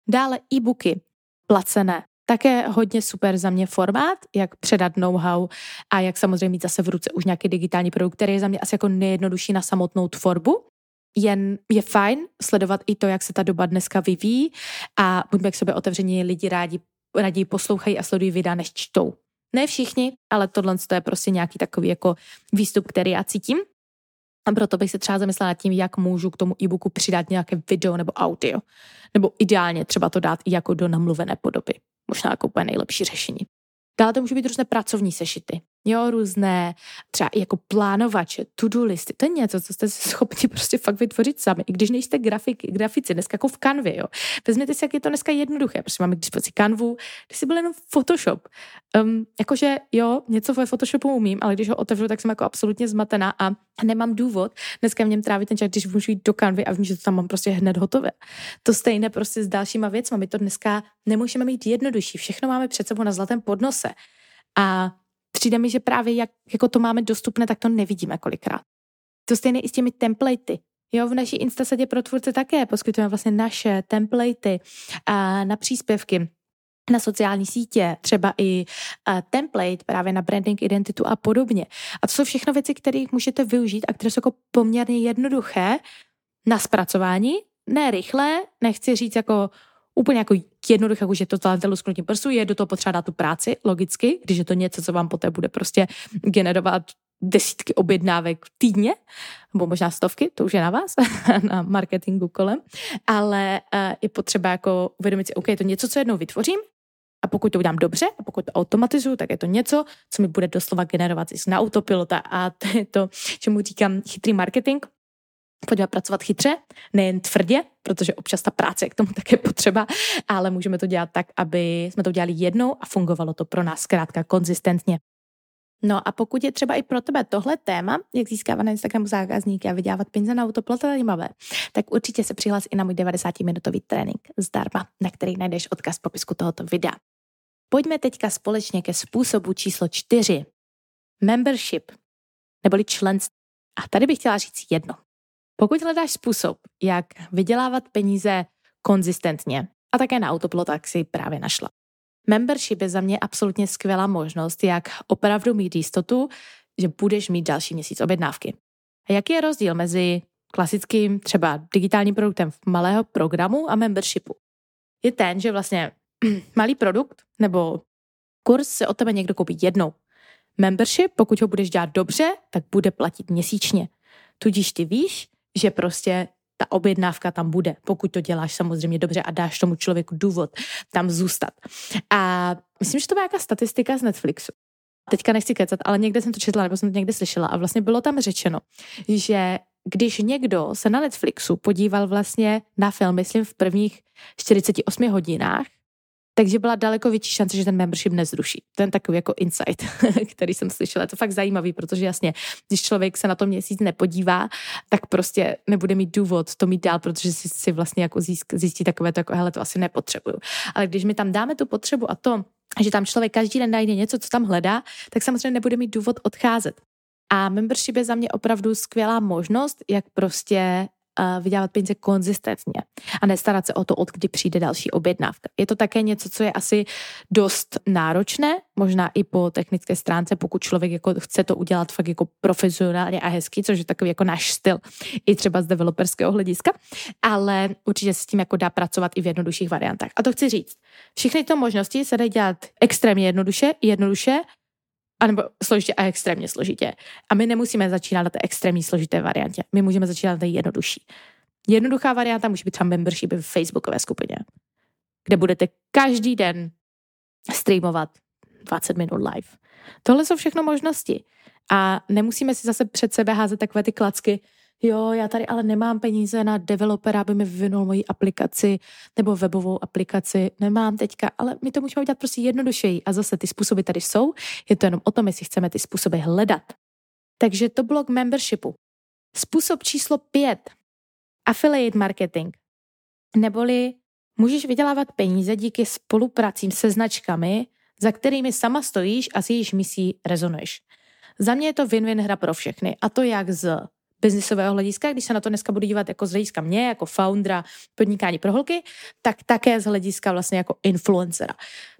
S1: Dále e-booky, placené, také hodně super za mě formát, jak předat know-how a jak samozřejmě mít zase v ruce už nějaký digitální produkt, který je za mě asi jako nejjednodušší na samotnou tvorbu. Jen je fajn sledovat i to, jak se ta doba dneska vyvíjí a buďme k sobě otevření, lidi rádi, raději poslouchají a sledují videa, než čtou. Ne všichni, ale tohle je prostě nějaký takový jako výstup, který já cítím. A proto bych se třeba zamyslela nad tím, jak můžu k tomu e-booku přidat nějaké video nebo audio. Nebo ideálně třeba to dát i jako do namluvené podoby možná jako úplně nejlepší řešení. Dále to může být různé pracovní sešity. Jo, různé třeba jako plánovače, to-do listy. To je něco, co jste schopni prostě fakt vytvořit sami. I když nejste grafik, grafici, dneska jako v kanvě, jo. Vezměte si, jak je to dneska jednoduché. Prostě máme k dispozici kanvu, když si byl jenom Photoshop. Um, jakože jo, něco ve Photoshopu umím, ale když ho otevřu, tak jsem jako absolutně zmatená a nemám důvod dneska v něm trávit ten čas, když můžu jít do kanvy a vím, že to tam mám prostě hned hotové. To stejné prostě s dalšíma věcmi. My to dneska nemůžeme mít jednodušší. Všechno máme před sebou na zlatém podnose. A přijde mi, že právě jak jako to máme dostupné, tak to nevidíme kolikrát. To stejné i s těmi templatey. Jo, v naší Instasadě pro tvůrce také poskytujeme vlastně naše templatey a na příspěvky na sociální sítě, třeba i uh, template právě na branding, identitu a podobně. A to jsou všechno věci, které můžete využít a které jsou jako poměrně jednoduché na zpracování, ne rychle, nechci říct jako úplně jako jednoduché, jako že to talentelu skrutím prsu, je do toho potřeba dát tu práci, logicky, když je to něco, co vám poté bude prostě generovat desítky objednávek týdně, nebo možná stovky, to už je na vás, [laughs] na marketingu kolem, ale uh, je potřeba jako uvědomit si, OK, je to něco, co jednou vytvořím, a pokud to udělám dobře, a pokud to automatizuju, tak je to něco, co mi bude doslova generovat zisk na autopilota a to je to, čemu říkám chytrý marketing. Pojďme pracovat chytře, nejen tvrdě, protože občas ta práce je k tomu [laughs] také potřeba, ale můžeme to dělat tak, aby jsme to dělali jednou a fungovalo to pro nás zkrátka konzistentně. No a pokud je třeba i pro tebe tohle téma, jak získávat na Instagramu zákazníky a vydělávat peníze na autoplot zajímavé, tak určitě se přihlás i na můj 90-minutový trénink zdarma, na který najdeš odkaz v popisku tohoto videa. Pojďme teďka společně ke způsobu číslo čtyři. Membership, neboli členství. A tady bych chtěla říct jedno. Pokud hledáš způsob, jak vydělávat peníze konzistentně a také na autoplot, tak si právě našla. Membership je za mě absolutně skvělá možnost, jak opravdu mít jistotu, že budeš mít další měsíc objednávky. A jaký je rozdíl mezi klasickým třeba digitálním produktem malého programu a membershipu? Je ten, že vlastně [clears throat] malý produkt nebo kurz se od tebe někdo koupí jednou. Membership, pokud ho budeš dělat dobře, tak bude platit měsíčně. Tudíž ty víš, že prostě ta objednávka tam bude, pokud to děláš samozřejmě dobře a dáš tomu člověku důvod tam zůstat. A myslím, že to byla nějaká statistika z Netflixu. Teďka nechci kecat, ale někde jsem to četla, nebo jsem to někde slyšela a vlastně bylo tam řečeno, že když někdo se na Netflixu podíval vlastně na film, myslím v prvních 48 hodinách, takže byla daleko větší šance, že ten membership nezruší. Je takový jako insight, [laughs] který jsem slyšela. Je to fakt zajímavý, protože jasně, když člověk se na to měsíc nepodívá, tak prostě nebude mít důvod to mít dál, protože si, si vlastně jako zjistí takové to jako, hele, to asi nepotřebuju. Ale když mi tam dáme tu potřebu a to, že tam člověk každý den najde něco, co tam hledá, tak samozřejmě nebude mít důvod odcházet. A membership je za mě opravdu skvělá možnost, jak prostě vydělávat peníze konzistentně a nestarat se o to, od kdy přijde další objednávka. Je to také něco, co je asi dost náročné, možná i po technické stránce, pokud člověk jako chce to udělat fakt jako profesionálně a hezky, což je takový jako náš styl, i třeba z developerského hlediska, ale určitě se s tím jako dá pracovat i v jednodušších variantách. A to chci říct, všechny ty možnosti se dají dělat extrémně jednoduše, jednoduše anebo složitě a extrémně složitě. A my nemusíme začínat na té extrémní složité variantě. My můžeme začínat na té jednodušší. Jednoduchá varianta může být třeba membership v Facebookové skupině, kde budete každý den streamovat 20 minut live. Tohle jsou všechno možnosti. A nemusíme si zase před sebe házet takové ty klacky, jo, já tady ale nemám peníze na developera, aby mi vyvinul moji aplikaci nebo webovou aplikaci, nemám teďka, ale my to můžeme udělat prostě jednodušeji. A zase ty způsoby tady jsou, je to jenom o tom, jestli chceme ty způsoby hledat. Takže to bylo k membershipu. Způsob číslo pět. Affiliate marketing. Neboli můžeš vydělávat peníze díky spolupracím se značkami, za kterými sama stojíš a s jejíž misí rezonuješ. Za mě je to win-win hra pro všechny. A to jak z biznisového hlediska, když se na to dneska budu dívat jako z hlediska mě, jako foundera podnikání pro holky, tak také z hlediska vlastně jako influencera.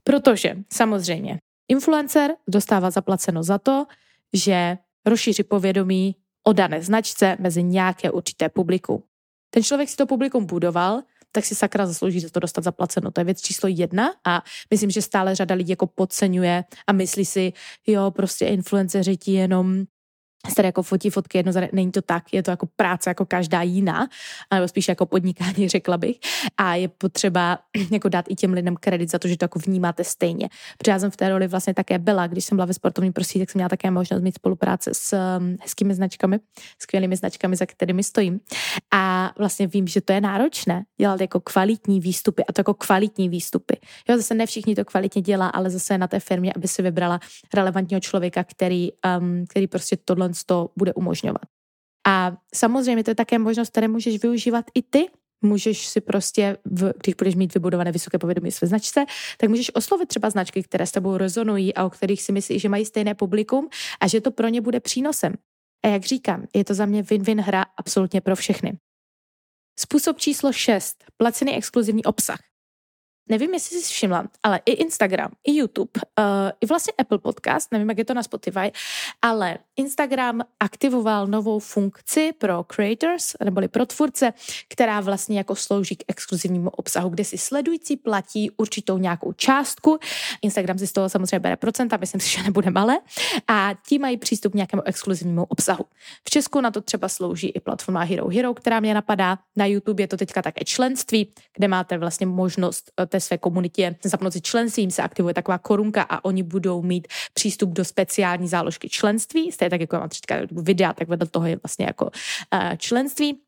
S1: Protože samozřejmě influencer dostává zaplaceno za to, že rozšíří povědomí o dané značce mezi nějaké určité publikum. Ten člověk si to publikum budoval, tak si sakra zaslouží za to dostat zaplaceno. To je věc číslo jedna a myslím, že stále řada lidí jako podceňuje a myslí si, jo, prostě influenceři ti jenom tady jako fotí fotky jedno, není to tak, je to jako práce jako každá jiná, nebo spíš jako podnikání, [laughs] řekla bych. A je potřeba [clears throat] jako dát i těm lidem kredit za to, že to jako vnímáte stejně. Protože já jsem v té roli vlastně také byla, když jsem byla ve sportovním prostředí, tak jsem měla také možnost mít spolupráce s um, hezkými značkami, skvělými značkami, za kterými stojím. A vlastně vím, že to je náročné dělat jako kvalitní výstupy a to jako kvalitní výstupy. Jo, zase ne všichni to kvalitně dělá, ale zase na té firmě, aby si vybrala relevantního člověka, který, um, který prostě tohle to bude umožňovat. A samozřejmě to je také možnost, které můžeš využívat i ty, můžeš si prostě, v, když budeš mít vybudované vysoké povědomí své značce, tak můžeš oslovit třeba značky, které s tebou rezonují a o kterých si myslíš, že mají stejné publikum a že to pro ně bude přínosem. A jak říkám, je to za mě win-win hra absolutně pro všechny. Způsob číslo 6. Placený exkluzivní obsah. Nevím, jestli jsi všimla, ale i Instagram, i YouTube, uh, i vlastně Apple Podcast, nevím, jak je to na Spotify, ale Instagram aktivoval novou funkci pro creators, neboli pro tvůrce, která vlastně jako slouží k exkluzivnímu obsahu, kde si sledující platí určitou nějakou částku. Instagram si z toho samozřejmě bere procenta, myslím si, že nebude malé, a ti mají přístup k nějakému exkluzivnímu obsahu. V Česku na to třeba slouží i platforma Hero Hero, která mě napadá. Na YouTube je to teďka také členství, kde máte vlastně možnost eh, té své komunitě zapnout si členství, jim se aktivuje taková korunka a oni budou mít přístup do speciální záložky členství. Stejně tak, jako já mám teďka videa, tak vedle toho je vlastně jako uh, členství.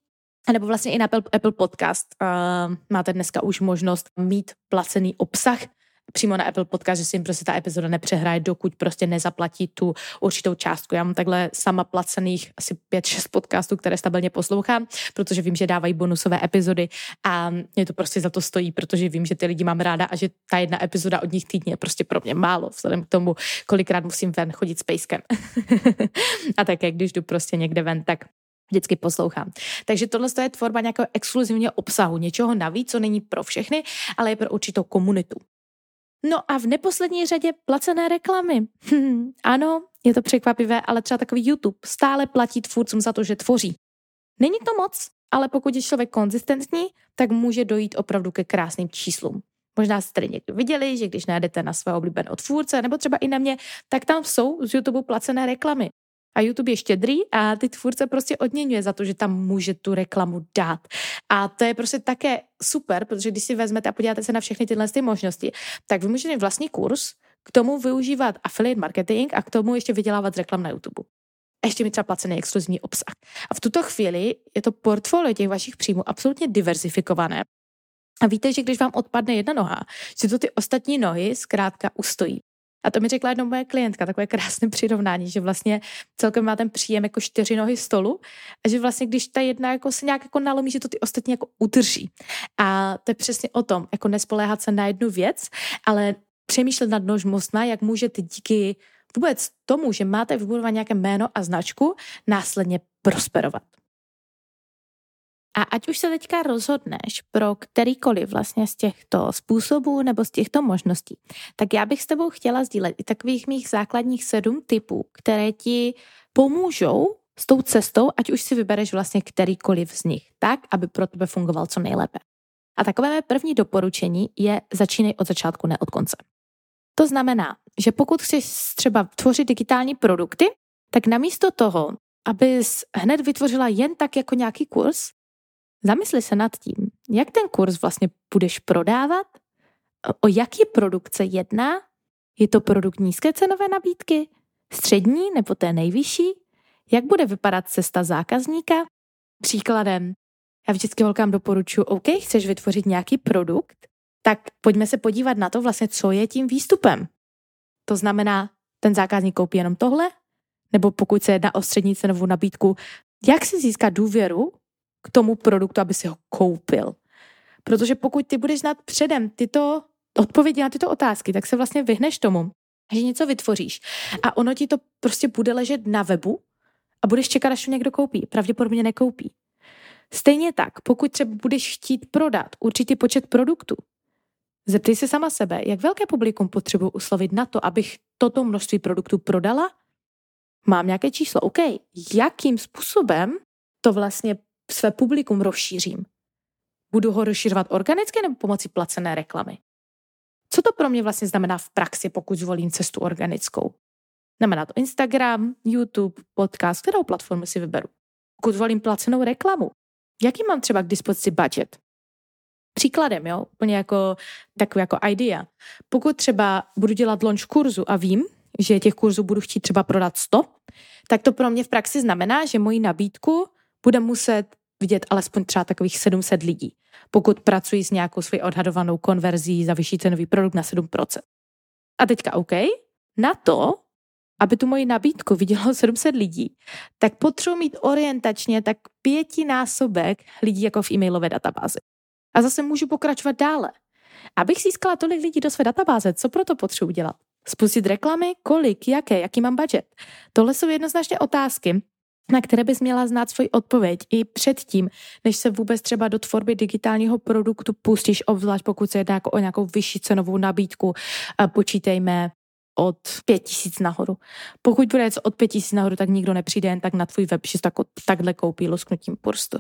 S1: A nebo vlastně i na Apple, Apple Podcast uh, máte dneska už možnost mít placený obsah přímo na Apple Podcast, že si jim prostě ta epizoda nepřehraje, dokud prostě nezaplatí tu určitou částku. Já mám takhle sama placených asi 5-6 podcastů, které stabilně poslouchám, protože vím, že dávají bonusové epizody a mě to prostě za to stojí, protože vím, že ty lidi mám ráda a že ta jedna epizoda od nich týdně je prostě pro mě málo, vzhledem k tomu, kolikrát musím ven chodit s pejskem. [laughs] a také, když jdu prostě někde ven, tak vždycky poslouchám. Takže tohle je tvorba nějakého exkluzivního obsahu, něčeho navíc, co není pro všechny, ale je pro určitou komunitu. No a v neposlední řadě placené reklamy. [laughs] ano, je to překvapivé, ale třeba takový YouTube stále platí tvůrcům za to, že tvoří. Není to moc, ale pokud je člověk konzistentní, tak může dojít opravdu ke krásným číslům. Možná jste tady někdo viděli, že když najdete na své oblíbené tvůrce, nebo třeba i na mě, tak tam jsou z YouTube placené reklamy. A YouTube je štědrý a ty tvůrce prostě odměňuje za to, že tam může tu reklamu dát. A to je prostě také super, protože když si vezmete a podíváte se na všechny tyhle ty možnosti, tak vy můžete mít vlastní kurz, k tomu využívat affiliate marketing a k tomu ještě vydělávat reklam na YouTube. A ještě mi třeba placený exkluzivní obsah. A v tuto chvíli je to portfolio těch vašich příjmů absolutně diversifikované. A víte, že když vám odpadne jedna noha, že to ty ostatní nohy zkrátka ustojí. A to mi řekla jednou moje klientka, takové krásné přirovnání, že vlastně celkem má ten příjem jako čtyři nohy stolu a že vlastně když ta jedna jako se nějak jako nalomí, že to ty ostatní jako udrží. A to je přesně o tom, jako nespoléhat se na jednu věc, ale přemýšlet nad možnostmi, jak můžete díky vůbec tomu, že máte vybudovat nějaké jméno a značku, následně prosperovat. A ať už se teďka rozhodneš pro kterýkoliv vlastně z těchto způsobů nebo z těchto možností, tak já bych s tebou chtěla sdílet i takových mých základních sedm typů, které ti pomůžou s tou cestou, ať už si vybereš vlastně kterýkoliv z nich, tak, aby pro tebe fungoval co nejlépe. A takové mé první doporučení je začínej od začátku, ne od konce. To znamená, že pokud chceš třeba tvořit digitální produkty, tak namísto toho, abys hned vytvořila jen tak jako nějaký kurz, Zamysli se nad tím, jak ten kurz vlastně budeš prodávat, o jaký produkt se jedná, je to produkt nízké cenové nabídky, střední nebo té nejvyšší, jak bude vypadat cesta zákazníka. Příkladem, já vždycky holkám doporučuji, OK, chceš vytvořit nějaký produkt, tak pojďme se podívat na to vlastně, co je tím výstupem. To znamená, ten zákazník koupí jenom tohle, nebo pokud se jedná o střední cenovou nabídku, jak si získat důvěru k tomu produktu, aby si ho koupil. Protože pokud ty budeš znát předem tyto odpovědi na tyto otázky, tak se vlastně vyhneš tomu, že něco vytvoříš a ono ti to prostě bude ležet na webu a budeš čekat, až to někdo koupí. Pravděpodobně nekoupí. Stejně tak, pokud třeba budeš chtít prodat určitý počet produktů, zeptej se sama sebe, jak velké publikum potřebuji uslovit na to, abych toto množství produktů prodala? Mám nějaké číslo, OK. Jakým způsobem to vlastně své publikum rozšířím? Budu ho rozšiřovat organicky nebo pomocí placené reklamy? Co to pro mě vlastně znamená v praxi, pokud zvolím cestu organickou? Znamená to Instagram, YouTube, podcast, kterou platformu si vyberu? Pokud zvolím placenou reklamu, jaký mám třeba k dispozici budget? Příkladem, jo, úplně jako takový jako idea. Pokud třeba budu dělat launch kurzu a vím, že těch kurzů budu chtít třeba prodat 100, tak to pro mě v praxi znamená, že moji nabídku bude muset vidět alespoň třeba takových 700 lidí, pokud pracují s nějakou svojí odhadovanou konverzí za vyšší cenový produkt na 7%. A teďka OK, na to, aby tu moji nabídku vidělo [laughs] 700 lidí, tak potřebuji mít orientačně tak pětinásobek lidí jako v e-mailové databázi. A zase můžu pokračovat dále. Abych získala tolik lidí do své databáze, co proto potřebuji dělat? Spustit reklamy? Kolik? Jaké? Jaký mám budget? Tohle jsou jednoznačně otázky, na které bys měla znát svoji odpověď i předtím, než se vůbec třeba do tvorby digitálního produktu pustíš, obzvlášť pokud se jedná jako o nějakou vyšší cenovou nabídku, počítejme od pět tisíc nahoru. Pokud bude něco od pět tisíc nahoru, tak nikdo nepřijde jen tak na tvůj web, že to jako takhle koupí lusknutím prstu.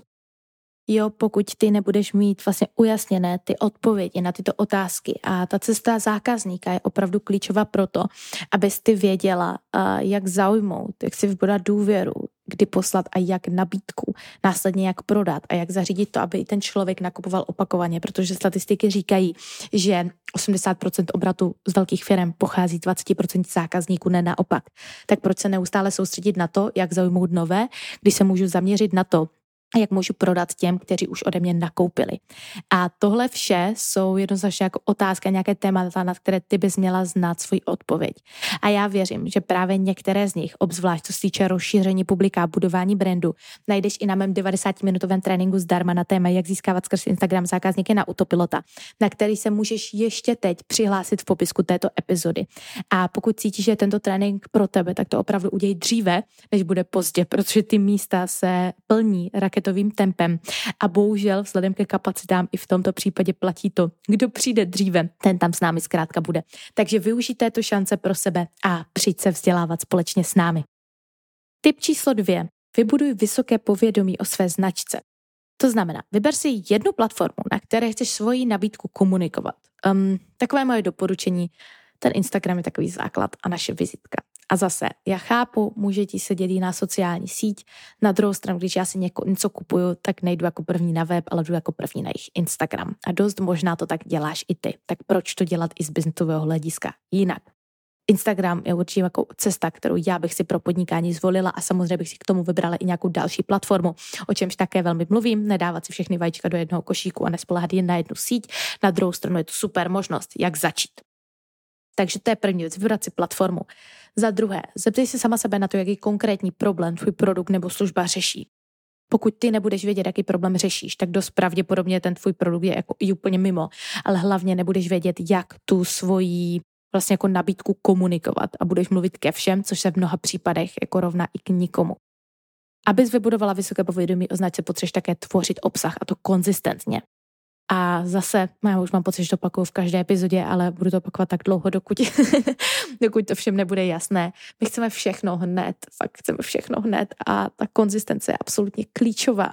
S1: Jo, pokud ty nebudeš mít vlastně ujasněné ty odpovědi na tyto otázky a ta cesta zákazníka je opravdu klíčová proto, abys ty věděla, jak zaujmout, jak si vybudovat důvěru, kdy poslat a jak nabídku, následně jak prodat a jak zařídit to, aby ten člověk nakupoval opakovaně, protože statistiky říkají, že 80% obratu z velkých firm pochází z 20% zákazníků, ne naopak. Tak proč se neustále soustředit na to, jak zaujmout nové, když se můžu zaměřit na to, jak můžu prodat těm, kteří už ode mě nakoupili. A tohle vše jsou jednoznačně jako otázka, nějaké témata, na které ty bys měla znát svůj odpověď. A já věřím, že právě některé z nich, obzvlášť co se týče rozšíření publika budování brandu, najdeš i na mém 90-minutovém tréninku zdarma na téma, jak získávat skrz Instagram zákazníky na autopilota, na který se můžeš ještě teď přihlásit v popisku této epizody. A pokud cítíš, že je tento trénink pro tebe, tak to opravdu uděj dříve, než bude pozdě, protože ty místa se plní raket raketovým tempem. A bohužel vzhledem ke kapacitám i v tomto případě platí to, kdo přijde dříve, ten tam s námi zkrátka bude. Takže využijte této šance pro sebe a přijď se vzdělávat společně s námi. Tip číslo dvě. Vybuduj vysoké povědomí o své značce. To znamená, vyber si jednu platformu, na které chceš svoji nabídku komunikovat. Um, takové moje doporučení. Ten Instagram je takový základ a naše vizitka. A zase, já chápu, může ti sedět jiná sociální síť. Na druhou stranu, když já si něko, něco kupuju, tak nejdu jako první na web, ale jdu jako první na jejich Instagram. A dost možná to tak děláš i ty. Tak proč to dělat i z biznesového hlediska jinak? Instagram je určitě jako cesta, kterou já bych si pro podnikání zvolila a samozřejmě bych si k tomu vybrala i nějakou další platformu, o čemž také velmi mluvím, nedávat si všechny vajíčka do jednoho košíku a nespolehat jen na jednu síť. Na druhou stranu je to super možnost, jak začít. Takže to je první věc, vybrat si platformu. Za druhé, zeptej se sama sebe na to, jaký konkrétní problém tvůj produkt nebo služba řeší. Pokud ty nebudeš vědět, jaký problém řešíš, tak dost pravděpodobně ten tvůj produkt je jako i úplně mimo, ale hlavně nebudeš vědět, jak tu svoji vlastně jako nabídku komunikovat a budeš mluvit ke všem, což se v mnoha případech jako rovná i k nikomu. Abys vybudovala vysoké povědomí o značce, potřebuješ také tvořit obsah a to konzistentně. A zase, já už mám pocit, že to opakuju v každé epizodě, ale budu to opakovat tak dlouho, dokud, [laughs] dokud to všem nebude jasné. My chceme všechno hned, fakt chceme všechno hned a ta konzistence je absolutně klíčová.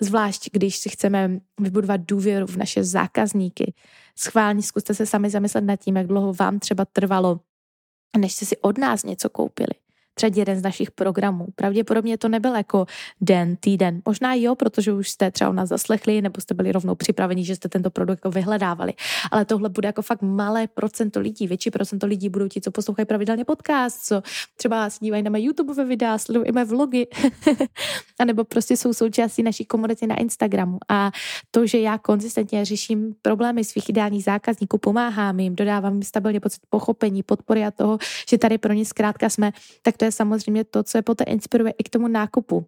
S1: Zvlášť, když si chceme vybudovat důvěru v naše zákazníky. Schválně zkuste se sami zamyslet nad tím, jak dlouho vám třeba trvalo, než jste si od nás něco koupili třeba jeden z našich programů. Pravděpodobně to nebyl jako den, týden. Možná jo, protože už jste třeba nás zaslechli nebo jste byli rovnou připraveni, že jste tento produkt jako vyhledávali. Ale tohle bude jako fakt malé procento lidí. Větší procento lidí budou ti, co poslouchají pravidelně podcast, co třeba se dívají na mé YouTube videa, sledují mé vlogy, [laughs] a nebo prostě jsou součástí naší komunity na Instagramu. A to, že já konzistentně řeším problémy svých ideálních zákazníků, pomáhám jim, dodávám jim stabilně pocit pochopení, podpory a toho, že tady pro ně zkrátka jsme, tak to je samozřejmě to, co je poté inspiruje i k tomu nákupu.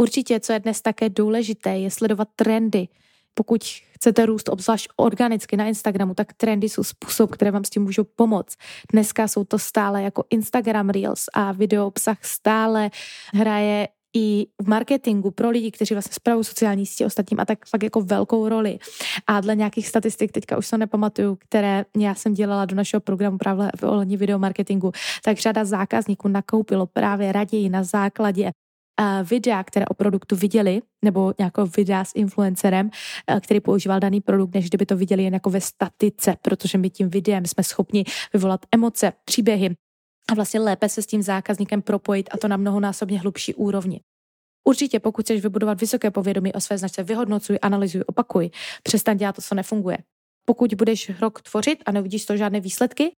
S1: Určitě, co je dnes také důležité, je sledovat trendy. Pokud chcete růst obzvlášť organicky na Instagramu, tak trendy jsou způsob, které vám s tím můžou pomoct. Dneska jsou to stále jako Instagram Reels a video obsah stále hraje i v marketingu pro lidi, kteří vlastně spravují sociální sítě ostatním a tak fakt jako velkou roli. A dle nějakých statistik, teďka už se nepamatuju, které já jsem dělala do našeho programu právě v ohledně videomarketingu, tak řada zákazníků nakoupilo právě raději na základě videa, které o produktu viděli, nebo nějakého videa s influencerem, který používal daný produkt, než kdyby to viděli jen jako ve statice, protože my tím videem jsme schopni vyvolat emoce, příběhy, a vlastně lépe se s tím zákazníkem propojit a to na mnohonásobně hlubší úrovni. Určitě, pokud chceš vybudovat vysoké povědomí o své značce, vyhodnocuj, analyzuj, opakuj. Přestaň dělat to, co nefunguje. Pokud budeš rok tvořit a neuvidíš to žádné výsledky,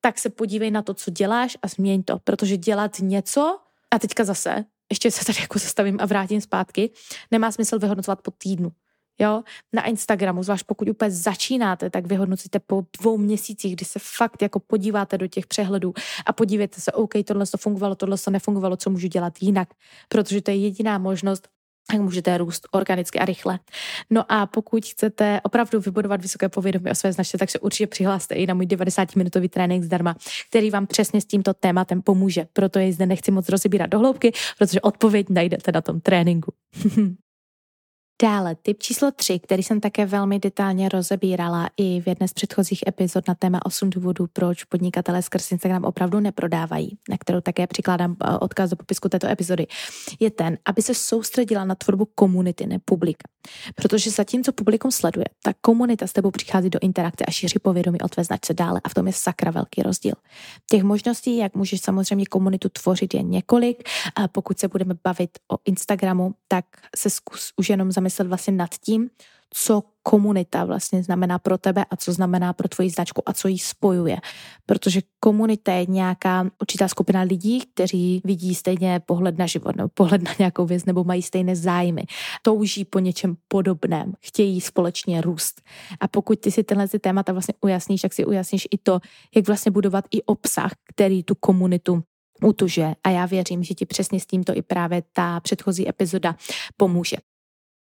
S1: tak se podívej na to, co děláš a změň to, protože dělat něco, a teďka zase, ještě se tady jako zastavím a vrátím zpátky, nemá smysl vyhodnocovat po týdnu. Jo, na Instagramu, zvlášť pokud úplně začínáte, tak vyhodnocíte po dvou měsících, kdy se fakt jako podíváte do těch přehledů a podívejte se, OK, tohle to fungovalo, tohle to nefungovalo, co můžu dělat jinak, protože to je jediná možnost, tak můžete růst organicky a rychle. No a pokud chcete opravdu vybudovat vysoké povědomí o své značce, tak se určitě přihláste i na můj 90-minutový trénink zdarma, který vám přesně s tímto tématem pomůže. Proto jej zde nechci moc rozebírat do hloubky, protože odpověď najdete na tom tréninku. [laughs] Dále, typ číslo 3, který jsem také velmi detailně rozebírala i v jedné z předchozích epizod na téma 8 důvodů, proč podnikatelé skrz Instagram opravdu neprodávají, na kterou také přikládám eh, odkaz do popisku této epizody, je ten, aby se soustředila na tvorbu komunity, ne publika. Protože zatímco publikum sleduje, ta komunita s tebou přichází do interakce a šíří povědomí o tvé značce dále a v tom je sakra velký rozdíl. Těch možností, jak můžeš samozřejmě komunitu tvořit, je několik. A pokud se budeme bavit o Instagramu, tak se zkus už jenom zamyslet zamyslet vlastně nad tím, co komunita vlastně znamená pro tebe a co znamená pro tvoji značku a co ji spojuje. Protože komunita je nějaká určitá skupina lidí, kteří vidí stejně pohled na život nebo pohled na nějakou věc nebo mají stejné zájmy. Touží po něčem podobném, chtějí společně růst. A pokud ty si tenhle témata vlastně ujasníš, tak si ujasníš i to, jak vlastně budovat i obsah, který tu komunitu utuže. A já věřím, že ti přesně s tímto i právě ta předchozí epizoda pomůže.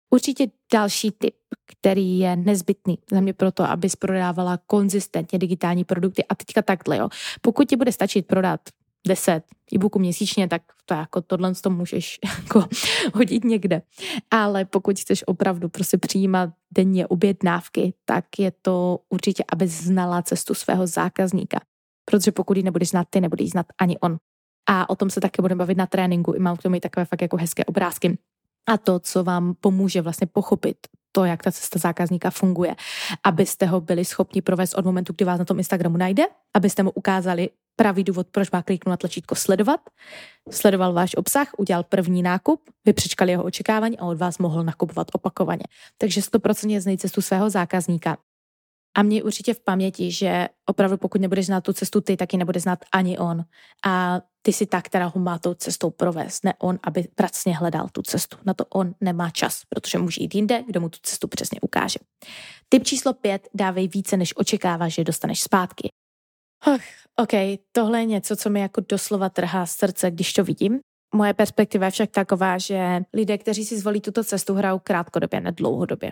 S1: Určitě další tip, který je nezbytný za mě proto, abys prodávala konzistentně digitální produkty. A teďka takhle, jo. Pokud ti bude stačit prodat 10 e-booků měsíčně, tak to jako tohle to můžeš [laughs] jako hodit někde. Ale pokud chceš opravdu prostě přijímat denně objednávky, tak je to určitě, aby znala cestu svého zákazníka. Protože pokud ji nebudeš znát ty, nebudeš znát ani on. A o tom se také budeme bavit na tréninku. I mám k tomu i takové fakt jako hezké obrázky a to, co vám pomůže vlastně pochopit to, jak ta cesta zákazníka funguje, abyste ho byli schopni provést od momentu, kdy vás na tom Instagramu najde, abyste mu ukázali pravý důvod, proč má kliknout na tlačítko sledovat, sledoval váš obsah, udělal první nákup, vy přečkali jeho očekávání a od vás mohl nakupovat opakovaně. Takže 100% znejte cestu svého zákazníka. A mě určitě v paměti, že opravdu pokud nebudeš znát tu cestu ty, tak ji nebude znát ani on. A ty si ta, která ho má tou cestou provést, ne on, aby pracně hledal tu cestu. Na to on nemá čas, protože může jít jinde, kdo mu tu cestu přesně ukáže. Typ číslo pět, dávej více, než očekáváš, že dostaneš zpátky. Ach, OK, tohle je něco, co mi jako doslova trhá srdce, když to vidím. Moje perspektiva je však taková, že lidé, kteří si zvolí tuto cestu, hrajou krátkodobě, ne dlouhodobě.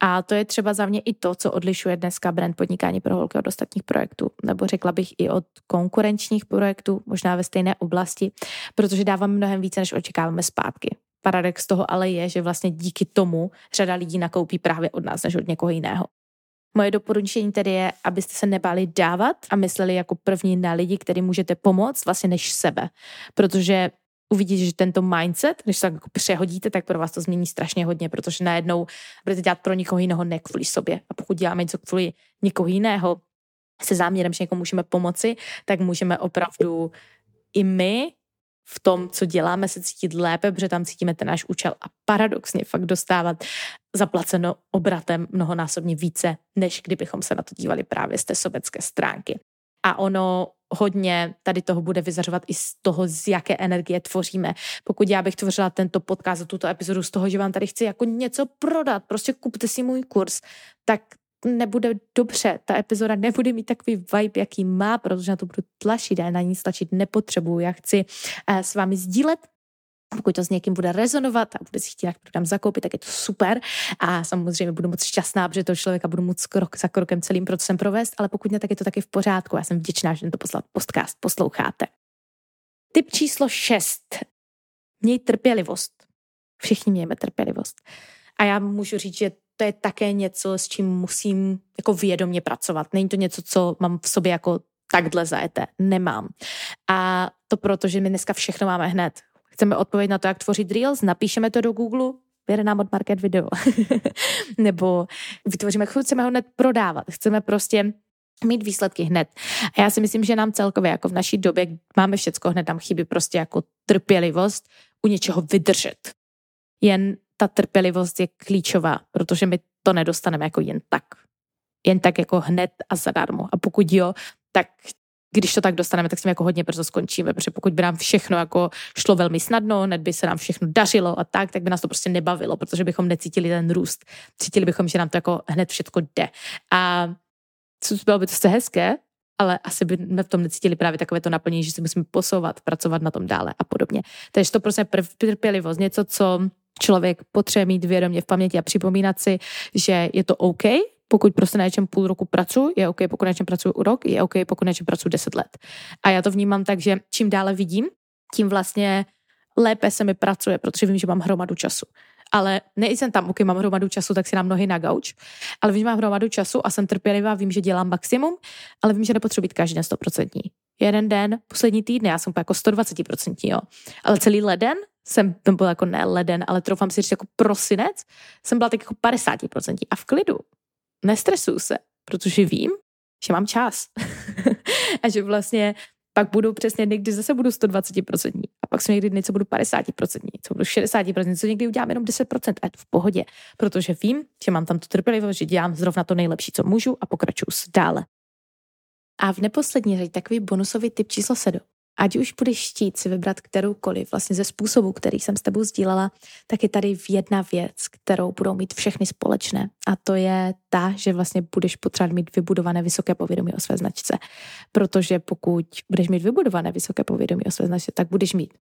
S1: A to je třeba za mě i to, co odlišuje dneska brand podnikání pro holky od ostatních projektů, nebo řekla bych i od konkurenčních projektů, možná ve stejné oblasti, protože dáváme mnohem více, než očekáváme zpátky. Paradox toho ale je, že vlastně díky tomu řada lidí nakoupí právě od nás, než od někoho jiného. Moje doporučení tedy je, abyste se nebáli dávat a mysleli jako první na lidi, který můžete pomoct, vlastně než sebe. Protože uvidíte, že tento mindset, když se tak jako přehodíte, tak pro vás to změní strašně hodně, protože najednou budete dělat pro někoho jiného, ne kvůli sobě. A pokud děláme něco kvůli někoho jiného, se záměrem, že někomu můžeme pomoci, tak můžeme opravdu i my v tom, co děláme, se cítit lépe, protože tam cítíme ten náš účel a paradoxně fakt dostávat zaplaceno obratem mnohonásobně více, než kdybychom se na to dívali právě z té sobecké stránky. A ono hodně tady toho bude vyzařovat i z toho, z jaké energie tvoříme. Pokud já bych tvořila tento podcast, tuto epizodu z toho, že vám tady chci jako něco prodat, prostě kupte si můj kurz, tak nebude dobře, ta epizoda nebude mít takový vibe, jaký má, protože na to budu tlačit, já na ní tlačit nepotřebuju. Já chci eh, s vámi sdílet pokud to s někým bude rezonovat a bude si chtít nějak program zakoupit, tak je to super. A samozřejmě budu moc šťastná, protože toho člověka budu moc krok za krokem celým procesem provést, ale pokud ne, tak je to taky v pořádku. Já jsem vděčná, že tento podcast posloucháte. Tip číslo 6. Měj trpělivost. Všichni mějme trpělivost. A já můžu říct, že to je také něco, s čím musím jako vědomě pracovat. Není to něco, co mám v sobě jako takhle zajeté. Nemám. A to proto, že my dneska všechno máme hned chceme odpověď na to, jak tvořit Reels, napíšeme to do Google, vyjede nám od Market Video. [laughs] Nebo vytvoříme, chceme ho hned prodávat, chceme prostě mít výsledky hned. A já si myslím, že nám celkově jako v naší době máme všecko hned, tam chybí prostě jako trpělivost u něčeho vydržet. Jen ta trpělivost je klíčová, protože my to nedostaneme jako jen tak. Jen tak jako hned a zadarmo. A pokud jo, tak když to tak dostaneme, tak s tím jako hodně brzo skončíme, protože pokud by nám všechno jako šlo velmi snadno, hned by se nám všechno dařilo a tak, tak by nás to prostě nebavilo, protože bychom necítili ten růst. Cítili bychom, že nám to jako hned všechno jde. A bylo by to se hezké, ale asi by v tom necítili právě takové to naplnění, že si musíme posouvat, pracovat na tom dále a podobně. Takže to prostě trpělivost, něco, co člověk potřebuje mít vědomě v paměti a připomínat si, že je to OK, pokud prostě na něčem půl roku pracuji, je OK, pokud na něčem pracuji rok, je OK, pokud na něčem pracuji deset let. A já to vnímám tak, že čím dále vidím, tím vlastně lépe se mi pracuje, protože vím, že mám hromadu času. Ale nejsem tam, OK, mám hromadu času, tak si dám nohy na gauč, ale vím, že mám hromadu času a jsem trpělivá, vím, že dělám maximum, ale vím, že nepotřebuji být každý den 100%. Jeden den, poslední týdny, já jsem jako 120%, jo. Ale celý leden jsem, to byl jako ne leden, ale troufám si říct jako prosinec, jsem byla tak jako 50% a v klidu. Nestresuju se, protože vím, že mám čas. [laughs] a že vlastně pak budu přesně dny, kdy zase budu 120%. A pak jsou někdy dny, co budu 50%, co budu 60%, co někdy udělám jenom 10%. A je to v pohodě, protože vím, že mám tam tu trpělivost, že dělám zrovna to nejlepší, co můžu a pokračuju dále. A v neposlední řadě takový bonusový tip číslo 7 ať už budeš chtít si vybrat kteroukoliv vlastně ze způsobů, který jsem s tebou sdílela, tak je tady jedna věc, kterou budou mít všechny společné. A to je ta, že vlastně budeš potřebovat mít vybudované vysoké povědomí o své značce. Protože pokud budeš mít vybudované vysoké povědomí o své značce, tak budeš mít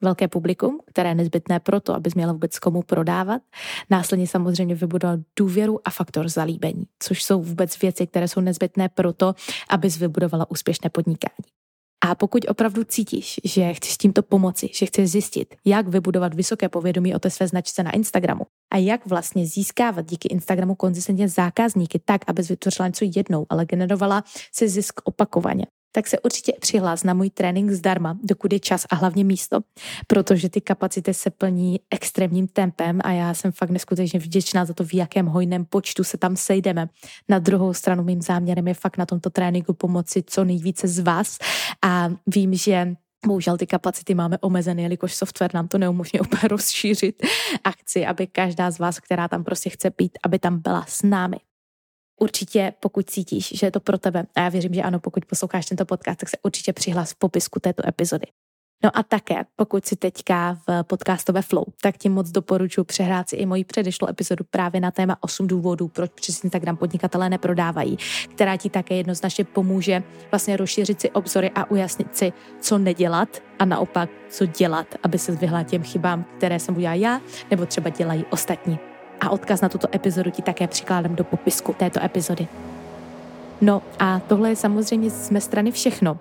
S1: velké publikum, které je nezbytné proto, abys měla vůbec komu prodávat. Následně samozřejmě vybudovat důvěru a faktor zalíbení, což jsou vůbec věci, které jsou nezbytné proto, abys vybudovala úspěšné podnikání. A pokud opravdu cítíš, že chceš tímto pomoci, že chceš zjistit, jak vybudovat vysoké povědomí o té své značce na Instagramu a jak vlastně získávat díky Instagramu konzistentně zákazníky tak, aby vytvořila něco jednou, ale generovala si zisk opakovaně, tak se určitě přihlás na můj trénink zdarma, dokud je čas a hlavně místo, protože ty kapacity se plní extrémním tempem a já jsem fakt neskutečně vděčná za to, v jakém hojném počtu se tam sejdeme. Na druhou stranu mým záměrem je fakt na tomto tréninku pomoci co nejvíce z vás a vím, že Bohužel ty kapacity máme omezené, jelikož software nám to neumožňuje [laughs] úplně rozšířit a chci, aby každá z vás, která tam prostě chce být, aby tam byla s námi. Určitě, pokud cítíš, že je to pro tebe, a já věřím, že ano, pokud posloucháš tento podcast, tak se určitě přihlás v popisku této epizody. No a také, pokud si teďka v podcastové flow, tak ti moc doporučuji přehrát si i moji předešlou epizodu právě na téma 8 důvodů, proč přes Instagram podnikatelé neprodávají, která ti také jednoznačně pomůže vlastně rozšířit si obzory a ujasnit si, co nedělat a naopak, co dělat, aby se vyhla těm chybám, které jsem udělala já, nebo třeba dělají ostatní a odkaz na tuto epizodu ti také přikládám do popisku této epizody. No a tohle je samozřejmě z mé strany všechno.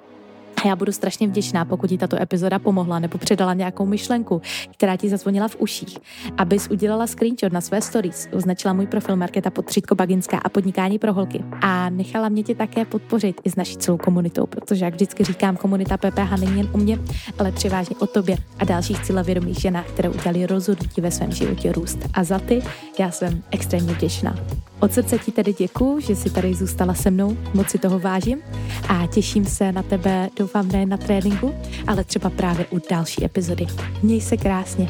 S1: Já budu strašně vděčná, pokud ti tato epizoda pomohla nebo předala nějakou myšlenku, která ti zazvonila v uších, abys udělala screenshot na své stories, označila můj profil Marketa Podstřítko Baginská a podnikání pro holky a nechala mě tě také podpořit i s naší celou komunitou, protože jak vždycky říkám, komunita PPH není jen u mě, ale převážně o tobě a dalších cílevědomých ženách, které udělali rozhodnutí ve svém životě růst. A za ty já jsem extrémně vděčná. Od srdce ti tedy děkuji, že jsi tady zůstala se mnou, moc si toho vážím a těším se na tebe, doufám ne na tréninku, ale třeba právě u další epizody. Měj se krásně.